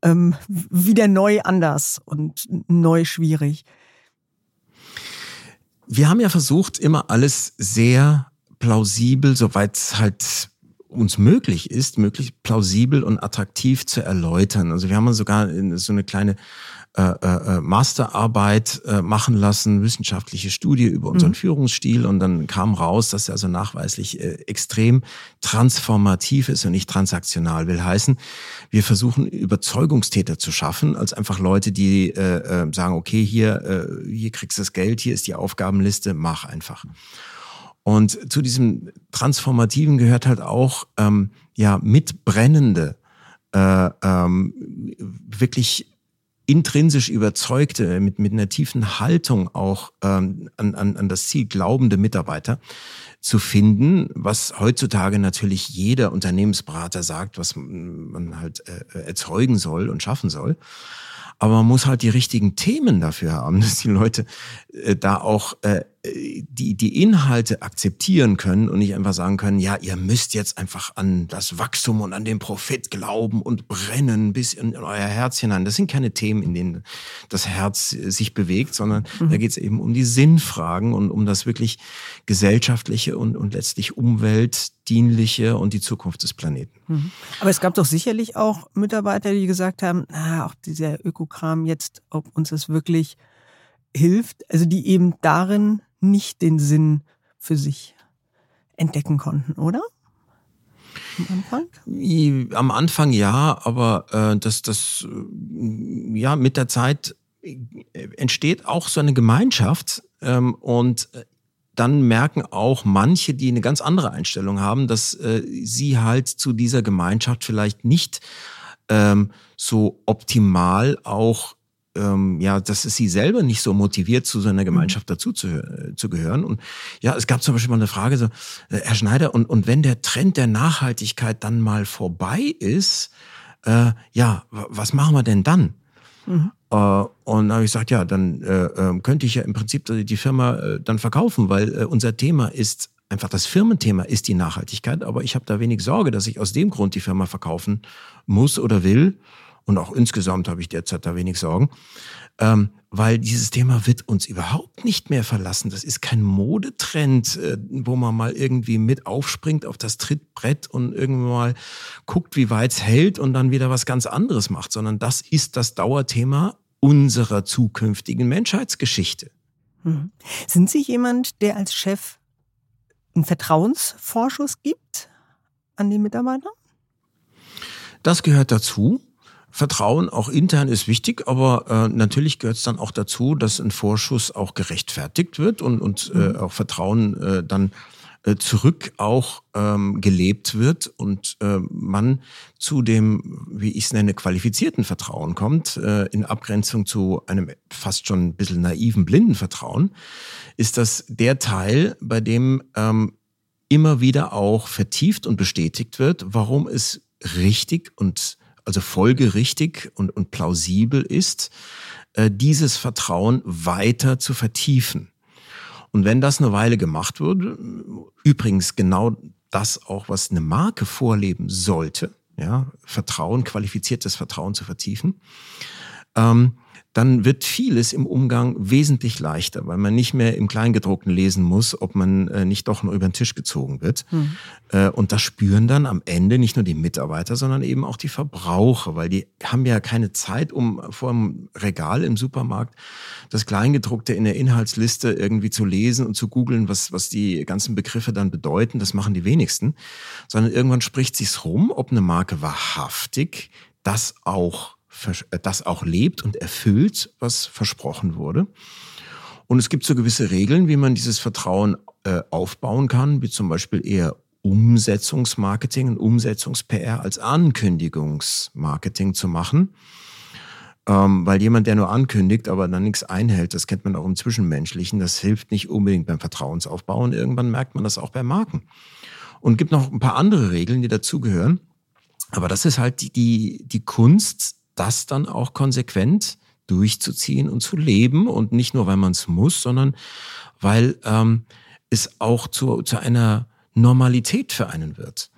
ähm, wieder neu anders und neu schwierig? Wir haben ja versucht, immer alles sehr plausibel, soweit es halt uns möglich ist, möglichst plausibel und attraktiv zu erläutern. Also wir haben sogar so eine kleine äh, äh, äh, Masterarbeit äh, machen lassen, wissenschaftliche Studie über unseren mhm. Führungsstil und dann kam raus, dass er also nachweislich äh, extrem transformativ ist und nicht transaktional will heißen. Wir versuchen Überzeugungstäter zu schaffen, als einfach Leute, die äh, äh, sagen, okay, hier, äh, hier kriegst du das Geld, hier ist die Aufgabenliste, mach einfach. Und zu diesem Transformativen gehört halt auch ähm, ja mitbrennende, äh, ähm, wirklich intrinsisch überzeugte, mit, mit einer tiefen Haltung auch ähm, an, an, an das Ziel glaubende Mitarbeiter zu finden, was heutzutage natürlich jeder Unternehmensberater sagt, was man halt äh, erzeugen soll und schaffen soll. Aber man muss halt die richtigen Themen dafür haben, <laughs> dass die Leute äh, da auch äh, die, die Inhalte akzeptieren können und nicht einfach sagen können, ja, ihr müsst jetzt einfach an das Wachstum und an den Profit glauben und brennen bis in, in euer Herz hinein. Das sind keine Themen, in denen das Herz sich bewegt, sondern mhm. da geht es eben um die Sinnfragen und um das wirklich gesellschaftliche und, und letztlich umweltdienliche und die Zukunft des Planeten. Mhm. Aber es gab doch sicherlich auch Mitarbeiter, die gesagt haben, na, auch dieser Ökokram jetzt, ob uns das wirklich hilft, also die eben darin nicht den Sinn für sich entdecken konnten, oder? am Anfang? Am Anfang ja, aber äh, das, das, äh, ja, mit der Zeit äh, entsteht auch so eine Gemeinschaft ähm, und äh, dann merken auch manche, die eine ganz andere Einstellung haben, dass äh, sie halt zu dieser Gemeinschaft vielleicht nicht ähm, so optimal auch ähm, ja, dass es sie selber nicht so motiviert, zu so einer Gemeinschaft mhm. dazu zu, äh, zu gehören. Und ja, es gab zum Beispiel mal eine Frage so, äh, Herr Schneider, und, und wenn der Trend der Nachhaltigkeit dann mal vorbei ist, äh, ja, was machen wir denn dann? Mhm. Äh, und da habe ich gesagt, ja, dann äh, ähm, könnte ich ja im Prinzip die Firma äh, dann verkaufen, weil äh, unser Thema ist einfach das Firmenthema ist die Nachhaltigkeit, aber ich habe da wenig Sorge, dass ich aus dem Grund die Firma verkaufen muss oder will. Und auch insgesamt habe ich derzeit da wenig Sorgen. Ähm, weil dieses Thema wird uns überhaupt nicht mehr verlassen. Das ist kein Modetrend, äh, wo man mal irgendwie mit aufspringt auf das Trittbrett und irgendwann mal guckt, wie weit es hält und dann wieder was ganz anderes macht, sondern das ist das Dauerthema unserer zukünftigen Menschheitsgeschichte. Mhm. Sind Sie jemand, der als Chef einen Vertrauensvorschuss gibt an die Mitarbeiter? Das gehört dazu. Vertrauen auch intern ist wichtig, aber äh, natürlich gehört es dann auch dazu, dass ein Vorschuss auch gerechtfertigt wird und, und äh, mhm. auch Vertrauen äh, dann äh, zurück auch ähm, gelebt wird und äh, man zu dem, wie ich es nenne, qualifizierten Vertrauen kommt, äh, in Abgrenzung zu einem fast schon ein bisschen naiven, blinden Vertrauen, ist das der Teil, bei dem ähm, immer wieder auch vertieft und bestätigt wird, warum es richtig und also folgerichtig und, und plausibel ist, äh, dieses Vertrauen weiter zu vertiefen. Und wenn das eine Weile gemacht wurde, übrigens genau das auch, was eine Marke vorleben sollte, ja, Vertrauen, qualifiziertes Vertrauen zu vertiefen, ähm, dann wird vieles im Umgang wesentlich leichter, weil man nicht mehr im Kleingedruckten lesen muss, ob man äh, nicht doch nur über den Tisch gezogen wird. Mhm. Äh, und das spüren dann am Ende nicht nur die Mitarbeiter, sondern eben auch die Verbraucher, weil die haben ja keine Zeit, um vor dem Regal im Supermarkt das Kleingedruckte in der Inhaltsliste irgendwie zu lesen und zu googeln, was, was die ganzen Begriffe dann bedeuten. Das machen die wenigsten. Sondern irgendwann spricht sich's rum, ob eine Marke wahrhaftig das auch das auch lebt und erfüllt, was versprochen wurde. Und es gibt so gewisse Regeln, wie man dieses Vertrauen äh, aufbauen kann, wie zum Beispiel eher Umsetzungsmarketing und Umsetzungs-PR als Ankündigungsmarketing zu machen. Ähm, weil jemand, der nur ankündigt, aber dann nichts einhält, das kennt man auch im Zwischenmenschlichen, das hilft nicht unbedingt beim Vertrauensaufbau und irgendwann merkt man das auch bei Marken. Und gibt noch ein paar andere Regeln, die dazugehören. Aber das ist halt die, die, die Kunst, das dann auch konsequent durchzuziehen und zu leben und nicht nur, weil man es muss, sondern weil ähm, es auch zu, zu einer Normalität für einen wird.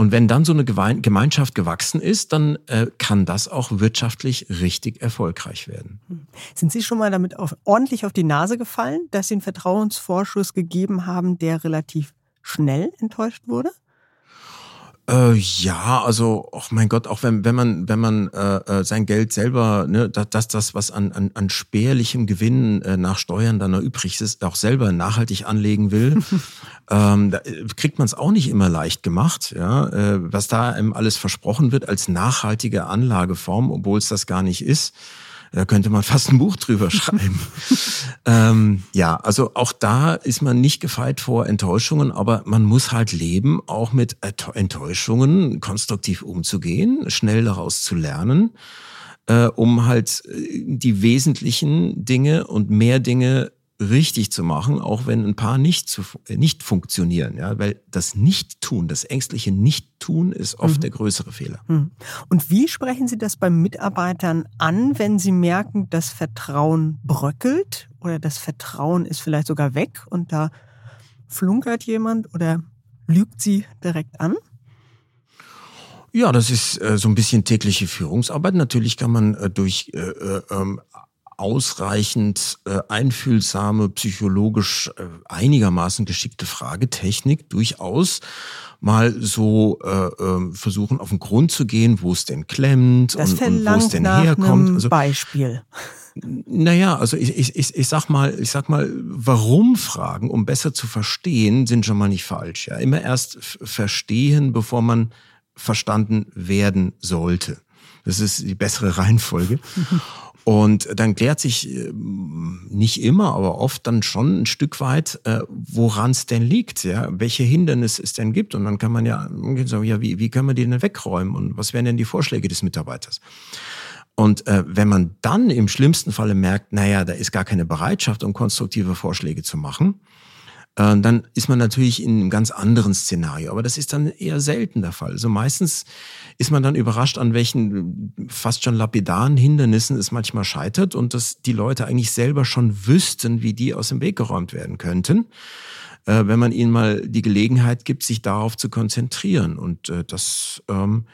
Und wenn dann so eine Gemeinschaft gewachsen ist, dann äh, kann das auch wirtschaftlich richtig erfolgreich werden. Hm. Sind Sie schon mal damit auf, ordentlich auf die Nase gefallen, dass Sie einen Vertrauensvorschuss gegeben haben, der relativ schnell enttäuscht wurde? Äh, ja, also, ach mein Gott, auch wenn, wenn man, wenn man äh, äh sein Geld selber, ne, dass das, was an, an, an spärlichem Gewinn äh, nach Steuern dann noch übrig ist, auch selber nachhaltig anlegen will, <laughs> ähm, da äh, kriegt man es auch nicht immer leicht gemacht, ja. Äh, was da einem alles versprochen wird als nachhaltige Anlageform, obwohl es das gar nicht ist. Da könnte man fast ein Buch drüber <laughs> schreiben. ähm, ja, also auch da ist man nicht gefeit vor Enttäuschungen, aber man muss halt leben, auch mit Enttäuschungen konstruktiv umzugehen, schnell daraus zu lernen, äh, um halt äh, die wesentlichen Dinge und mehr Dinge richtig zu machen, auch wenn ein paar nicht, zu, äh, nicht funktionieren. Ja? Weil das Nicht-Tun, das ängstliche Nicht-Tun ist oft mhm. der größere Fehler. Mhm. Und wie sprechen Sie das bei Mitarbeitern an, wenn Sie merken, das Vertrauen bröckelt oder das Vertrauen ist vielleicht sogar weg und da flunkert jemand oder lügt Sie direkt an? Ja, das ist äh, so ein bisschen tägliche Führungsarbeit. Natürlich kann man äh, durch äh, äh ähm, ausreichend äh, einfühlsame, psychologisch äh, einigermaßen geschickte Fragetechnik durchaus mal so äh, äh, versuchen auf den Grund zu gehen, wo es denn klemmt und, und wo es denn herkommt. Also, Beispiel. Naja, also ich, ich, ich, ich sag mal, ich sag mal, warum Fragen, um besser zu verstehen, sind schon mal nicht falsch. Ja, immer erst verstehen, bevor man verstanden werden sollte. Das ist die bessere Reihenfolge. <laughs> Und dann klärt sich äh, nicht immer, aber oft dann schon ein Stück weit, äh, woran es denn liegt, ja, welche Hindernisse es denn gibt. Und dann kann man ja sagen, ja, wie, wie können wir die denn wegräumen und was wären denn die Vorschläge des Mitarbeiters? Und äh, wenn man dann im schlimmsten Falle merkt, naja, da ist gar keine Bereitschaft, um konstruktive Vorschläge zu machen, dann ist man natürlich in einem ganz anderen Szenario. Aber das ist dann eher selten der Fall. Also meistens ist man dann überrascht, an welchen fast schon lapidaren Hindernissen es manchmal scheitert und dass die Leute eigentlich selber schon wüssten, wie die aus dem Weg geräumt werden könnten äh, wenn man ihnen mal die Gelegenheit gibt, sich darauf zu konzentrieren. Und äh, das ähm,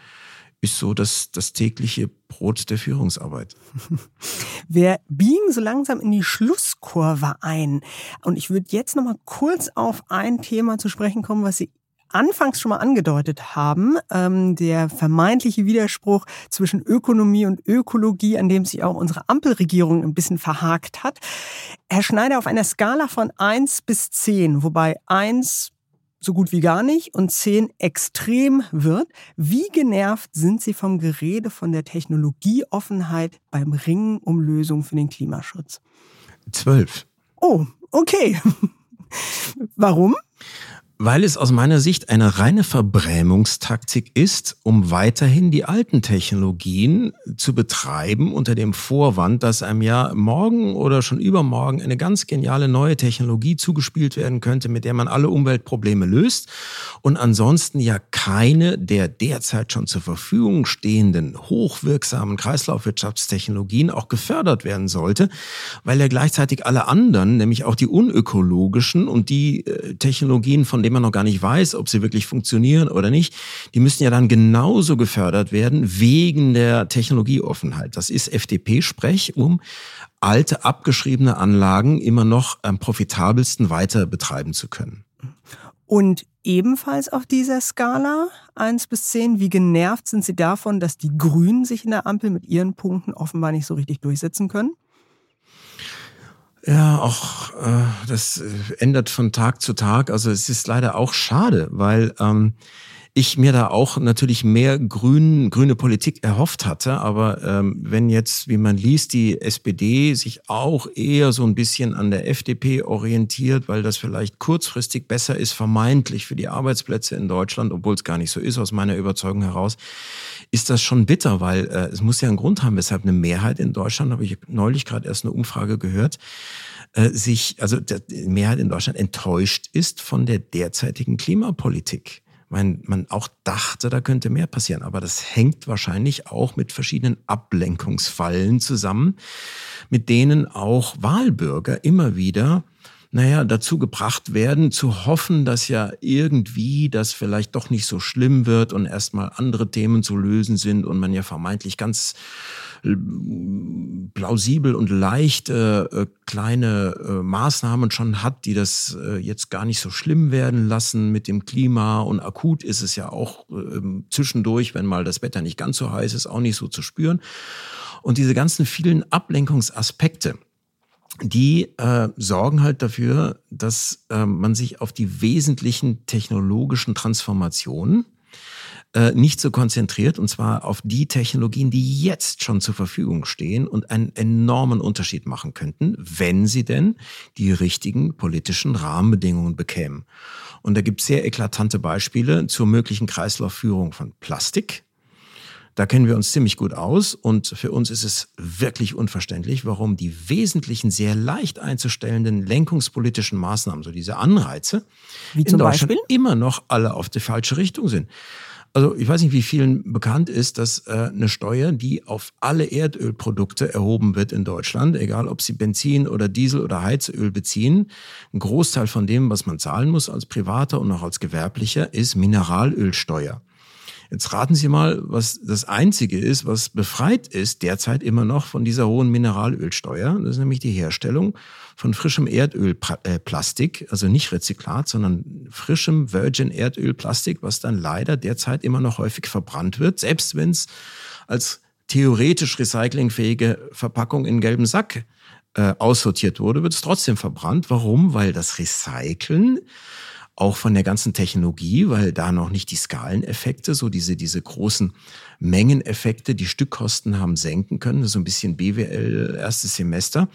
ist so das, das tägliche Brot der Führungsarbeit. <laughs> Wir biegen so langsam in die Schlusskurve ein. Und ich würde jetzt noch mal kurz auf ein Thema zu sprechen kommen, was Sie anfangs schon mal angedeutet haben, ähm, der vermeintliche Widerspruch zwischen Ökonomie und Ökologie, an dem sich auch unsere Ampelregierung ein bisschen verhakt hat. Herr Schneider, auf einer Skala von eins bis zehn, wobei eins so gut wie gar nicht und 10 extrem wird. Wie genervt sind Sie vom Gerede von der Technologieoffenheit beim Ringen um Lösungen für den Klimaschutz? Zwölf. Oh, okay. <laughs> Warum? Weil es aus meiner Sicht eine reine Verbrämungstaktik ist, um weiterhin die alten Technologien zu betreiben unter dem Vorwand, dass einem ja morgen oder schon übermorgen eine ganz geniale neue Technologie zugespielt werden könnte, mit der man alle Umweltprobleme löst und ansonsten ja keine der derzeit schon zur Verfügung stehenden hochwirksamen Kreislaufwirtschaftstechnologien auch gefördert werden sollte, weil ja gleichzeitig alle anderen, nämlich auch die unökologischen und die äh, Technologien, von dem man noch gar nicht weiß, ob sie wirklich funktionieren oder nicht, die müssen ja dann genauso gefördert werden wegen der Technologieoffenheit. Das ist FDP-Sprech, um alte, abgeschriebene Anlagen immer noch am profitabelsten weiter betreiben zu können. Und ebenfalls auf dieser Skala eins bis zehn, wie genervt sind Sie davon, dass die Grünen sich in der Ampel mit ihren Punkten offenbar nicht so richtig durchsetzen können? Ja, auch äh, das äh, ändert von Tag zu Tag. Also es ist leider auch schade, weil ähm, ich mir da auch natürlich mehr grün, grüne Politik erhofft hatte. Aber ähm, wenn jetzt, wie man liest, die SPD sich auch eher so ein bisschen an der FDP orientiert, weil das vielleicht kurzfristig besser ist, vermeintlich für die Arbeitsplätze in Deutschland, obwohl es gar nicht so ist, aus meiner Überzeugung heraus, ist das schon bitter, weil äh, es muss ja einen Grund haben, weshalb eine Mehrheit in Deutschland, habe ich neulich gerade erst eine Umfrage gehört, äh, sich, also die Mehrheit in Deutschland enttäuscht ist von der derzeitigen Klimapolitik man, man auch dachte, da könnte mehr passieren. Aber das hängt wahrscheinlich auch mit verschiedenen Ablenkungsfallen zusammen, mit denen auch Wahlbürger immer wieder naja, dazu gebracht werden, zu hoffen, dass ja irgendwie das vielleicht doch nicht so schlimm wird und erstmal andere Themen zu lösen sind und man ja vermeintlich ganz plausibel und leichte äh, kleine äh, Maßnahmen schon hat, die das äh, jetzt gar nicht so schlimm werden lassen mit dem Klima. Und akut ist es ja auch äh, zwischendurch, wenn mal das Wetter nicht ganz so heiß ist, auch nicht so zu spüren. Und diese ganzen vielen Ablenkungsaspekte, die äh, sorgen halt dafür, dass äh, man sich auf die wesentlichen technologischen Transformationen äh, nicht so konzentriert, und zwar auf die Technologien, die jetzt schon zur Verfügung stehen und einen enormen Unterschied machen könnten, wenn sie denn die richtigen politischen Rahmenbedingungen bekämen. Und da gibt es sehr eklatante Beispiele zur möglichen Kreislaufführung von Plastik. Da kennen wir uns ziemlich gut aus und für uns ist es wirklich unverständlich, warum die wesentlichen, sehr leicht einzustellenden lenkungspolitischen Maßnahmen, so diese Anreize, in Deutschland Beispiel? immer noch alle auf die falsche Richtung sind. Also ich weiß nicht, wie vielen bekannt ist, dass äh, eine Steuer, die auf alle Erdölprodukte erhoben wird in Deutschland, egal ob sie Benzin oder Diesel oder Heizöl beziehen, ein Großteil von dem, was man zahlen muss als Privater und auch als Gewerblicher, ist Mineralölsteuer. Jetzt raten Sie mal, was das Einzige ist, was befreit ist derzeit immer noch von dieser hohen Mineralölsteuer. Das ist nämlich die Herstellung von frischem Erdölplastik, äh, also nicht Rezyklat, sondern frischem Virgin Erdölplastik, was dann leider derzeit immer noch häufig verbrannt wird, selbst wenn es als theoretisch recyclingfähige Verpackung in gelben Sack äh, aussortiert wurde, wird es trotzdem verbrannt. Warum? Weil das Recyceln auch von der ganzen Technologie, weil da noch nicht die Skaleneffekte, so diese, diese großen Mengeneffekte, die Stückkosten haben senken können, so ein bisschen BWL erstes Semester,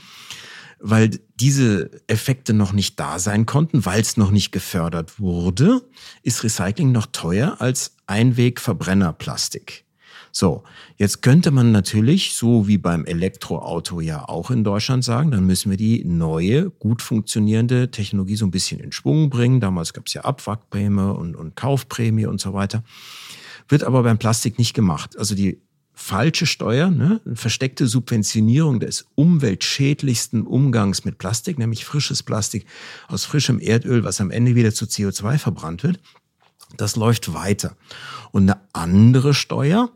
weil diese Effekte noch nicht da sein konnten, weil es noch nicht gefördert wurde, ist Recycling noch teuer als Einwegverbrennerplastik. So, jetzt könnte man natürlich, so wie beim Elektroauto ja auch in Deutschland sagen, dann müssen wir die neue, gut funktionierende Technologie so ein bisschen in Schwung bringen. Damals gab es ja Abwrackprämie und, und Kaufprämie und so weiter. Wird aber beim Plastik nicht gemacht. Also die falsche Steuer, ne, versteckte Subventionierung des umweltschädlichsten Umgangs mit Plastik, nämlich frisches Plastik aus frischem Erdöl, was am Ende wieder zu CO2 verbrannt wird, das läuft weiter. Und eine andere Steuer,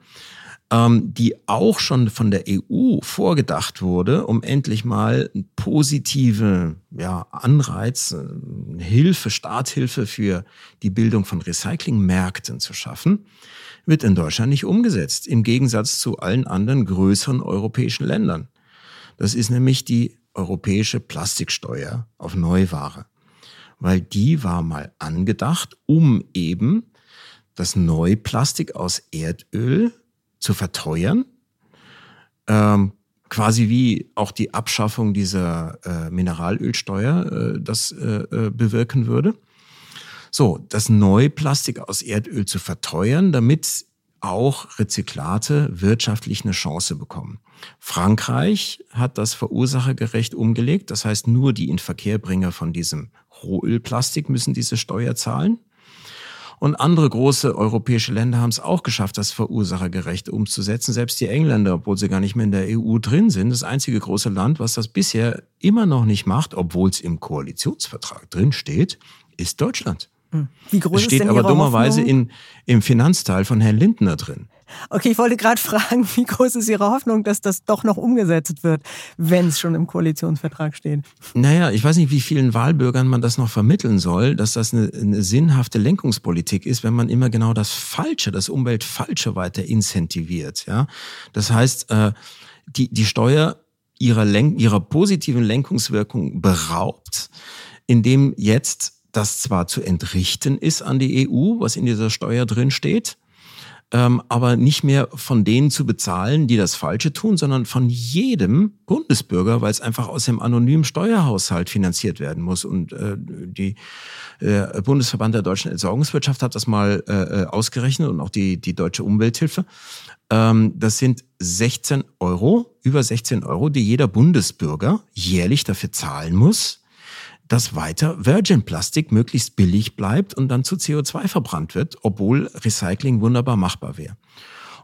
ähm, die auch schon von der EU vorgedacht wurde, um endlich mal positive ja, Anreiz, äh, Hilfe, Starthilfe für die Bildung von Recyclingmärkten zu schaffen, wird in Deutschland nicht umgesetzt, im Gegensatz zu allen anderen größeren europäischen Ländern. Das ist nämlich die europäische Plastiksteuer auf Neuware weil die war mal angedacht, um eben das Neuplastik aus Erdöl zu verteuern, ähm, quasi wie auch die Abschaffung dieser äh, Mineralölsteuer äh, das äh, äh bewirken würde. So, das Neuplastik aus Erdöl zu verteuern, damit auch Rezyklate wirtschaftlich eine Chance bekommen. Frankreich hat das verursachergerecht umgelegt. Das heißt, nur die Inverkehrbringer von diesem Rohölplastik müssen diese Steuer zahlen. Und andere große europäische Länder haben es auch geschafft, das verursachergerecht umzusetzen. Selbst die Engländer, obwohl sie gar nicht mehr in der EU drin sind, das einzige große Land, was das bisher immer noch nicht macht, obwohl es im Koalitionsvertrag drin steht, ist Deutschland. Hm. Wie groß es steht ist denn aber dummerweise in, im Finanzteil von Herrn Lindner drin. Okay, ich wollte gerade <laughs> fragen, wie groß ist Ihre Hoffnung, dass das doch noch umgesetzt wird, wenn es schon im Koalitionsvertrag steht? Naja, ich weiß nicht, wie vielen Wahlbürgern man das noch vermitteln soll, dass das eine, eine sinnhafte Lenkungspolitik ist, wenn man immer genau das Falsche, das Umweltfalsche weiter incentiviert. Ja, Das heißt, äh, die, die Steuer ihrer, Lenk ihrer positiven Lenkungswirkung beraubt, indem jetzt das zwar zu entrichten ist an die EU, was in dieser Steuer drin steht, ähm, aber nicht mehr von denen zu bezahlen, die das Falsche tun, sondern von jedem Bundesbürger, weil es einfach aus dem anonymen Steuerhaushalt finanziert werden muss. Und äh, die äh, Bundesverband der deutschen Entsorgungswirtschaft hat das mal äh, äh ausgerechnet und auch die, die Deutsche Umwelthilfe. Ähm, das sind 16 Euro, über 16 Euro, die jeder Bundesbürger jährlich dafür zahlen muss, dass weiter Virgin-Plastik möglichst billig bleibt und dann zu CO2 verbrannt wird, obwohl Recycling wunderbar machbar wäre.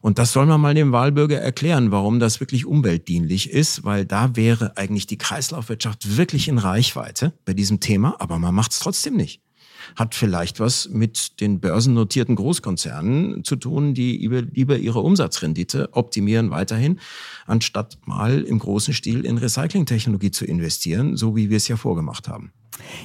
Und das soll man mal dem Wahlbürger erklären, warum das wirklich umweltdienlich ist, weil da wäre eigentlich die Kreislaufwirtschaft wirklich in Reichweite bei diesem Thema, aber man macht es trotzdem nicht hat vielleicht was mit den börsennotierten Großkonzernen zu tun, die lieber ihre Umsatzrendite optimieren weiterhin, anstatt mal im großen Stil in Recyclingtechnologie zu investieren, so wie wir es ja vorgemacht haben.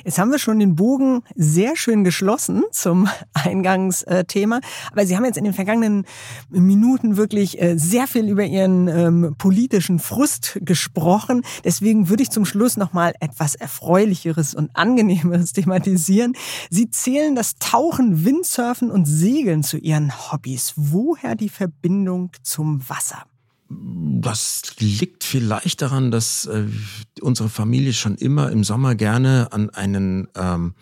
Jetzt haben wir schon den Bogen sehr schön geschlossen zum <laughs> Eingangsthema. Aber Sie haben jetzt in den vergangenen Minuten wirklich äh, sehr viel über Ihren ähm, politischen Frust gesprochen. Deswegen würde ich zum Schluss nochmal etwas Erfreulicheres und Angenehmeres <laughs> thematisieren. Sie zählen das Tauchen, Windsurfen und Segeln zu Ihren Hobbys. Woher die Verbindung zum Wasser? Das liegt vielleicht daran, dass äh, unsere Familie schon immer im Sommer gerne an einen ähm,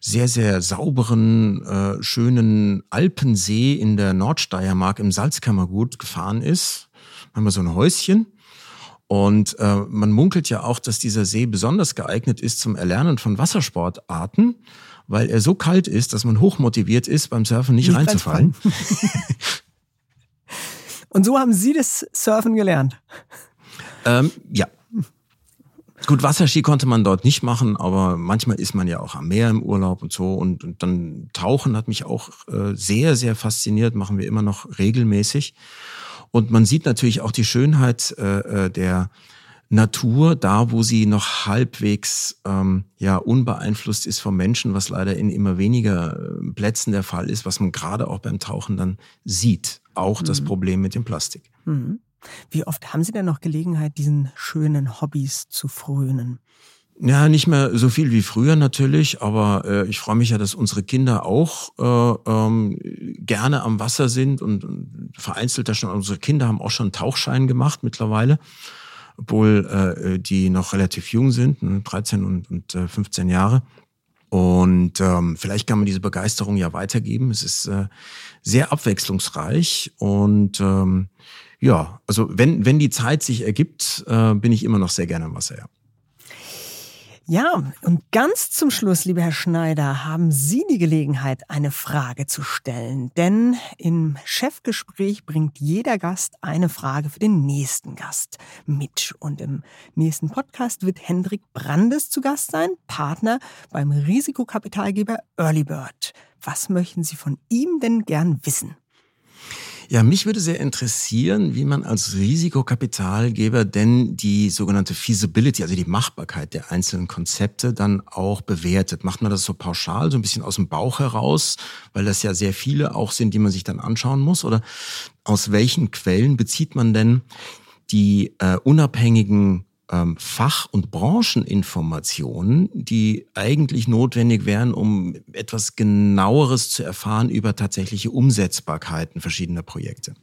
sehr, sehr sauberen, äh, schönen Alpensee in der Nordsteiermark im Salzkammergut gefahren ist. Haben wir so ein Häuschen. Und äh, man munkelt ja auch, dass dieser See besonders geeignet ist zum Erlernen von Wassersportarten, weil er so kalt ist, dass man hochmotiviert ist, beim Surfen nicht, nicht reinzufallen. <laughs> Und so haben Sie das Surfen gelernt? Ähm, ja. Gut, Wasserski konnte man dort nicht machen, aber manchmal ist man ja auch am Meer im Urlaub und so. Und, und dann Tauchen hat mich auch äh, sehr, sehr fasziniert, machen wir immer noch regelmäßig. Und man sieht natürlich auch die Schönheit äh, äh der Natur, da wo sie noch halbwegs ähm, ja unbeeinflusst ist vom Menschen, was leider in immer weniger äh, Plätzen der Fall ist, was man gerade auch beim Tauchen dann sieht. Auch mhm. das Problem mit dem Plastik. Mhm. Wie oft haben Sie denn noch Gelegenheit, diesen schönen Hobbys zu frönen? Ja, nicht mehr so viel wie früher natürlich, aber äh, ich freue mich ja, dass unsere Kinder auch äh, ähm, gerne am Wasser sind und, und vereinzelt da schon. Unsere Kinder haben auch schon einen Tauchschein gemacht mittlerweile, obwohl äh, die noch relativ jung sind, 13 ne, und, und äh, 15 Jahre. Und ähm, vielleicht kann man diese Begeisterung ja weitergeben. Es ist äh, sehr abwechslungsreich und ähm, ja, also wenn, wenn die Zeit sich ergibt, äh, bin ich immer noch sehr gerne am Wasser, ja. Ja, und ganz zum Schluss, lieber Herr Schneider, haben Sie die Gelegenheit, eine Frage zu stellen. Denn im Chefgespräch bringt jeder Gast eine Frage für den nächsten Gast mit. Und im nächsten Podcast wird Hendrik Brandes zu Gast sein, Partner beim Risikokapitalgeber Early Bird. Was möchten Sie von ihm denn gern wissen? Ja, mich würde sehr interessieren, wie man als Risikokapitalgeber denn die sogenannte Feasibility, also die Machbarkeit der einzelnen Konzepte dann auch bewertet. Macht man das so pauschal, so ein bisschen aus dem Bauch heraus, weil das ja sehr viele auch sind, die man sich dann anschauen muss? Oder aus welchen Quellen bezieht man denn die äh, unabhängigen ähm, Fach- und Brancheninformationen, die eigentlich notwendig wären, um etwas genaueres zu erfahren über tatsächliche Umsetzbarkeiten verschiedener Projekte.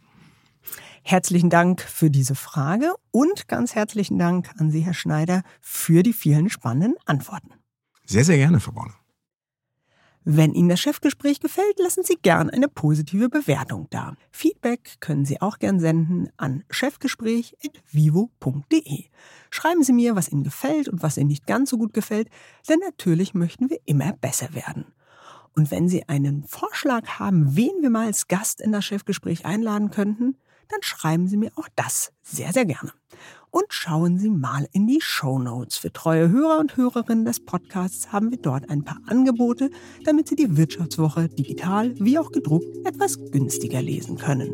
Herzlichen Dank für diese Frage und ganz herzlichen Dank an Sie, Herr Schneider, für die vielen spannenden Antworten. Sehr, sehr gerne, Frau Borne. Wenn Ihnen das Chefgespräch gefällt, lassen Sie gern eine positive Bewertung da. Feedback können Sie auch gern senden an chefgespräch.vivo.de. Schreiben Sie mir, was Ihnen gefällt und was Ihnen nicht ganz so gut gefällt, denn natürlich möchten wir immer besser werden. Und wenn Sie einen Vorschlag haben, wen wir mal als Gast in das Chefgespräch einladen könnten, dann schreiben Sie mir auch das sehr, sehr gerne und schauen Sie mal in die Show Notes. Für treue Hörer und Hörerinnen des Podcasts haben wir dort ein paar Angebote, damit Sie die Wirtschaftswoche digital wie auch gedruckt etwas günstiger lesen können.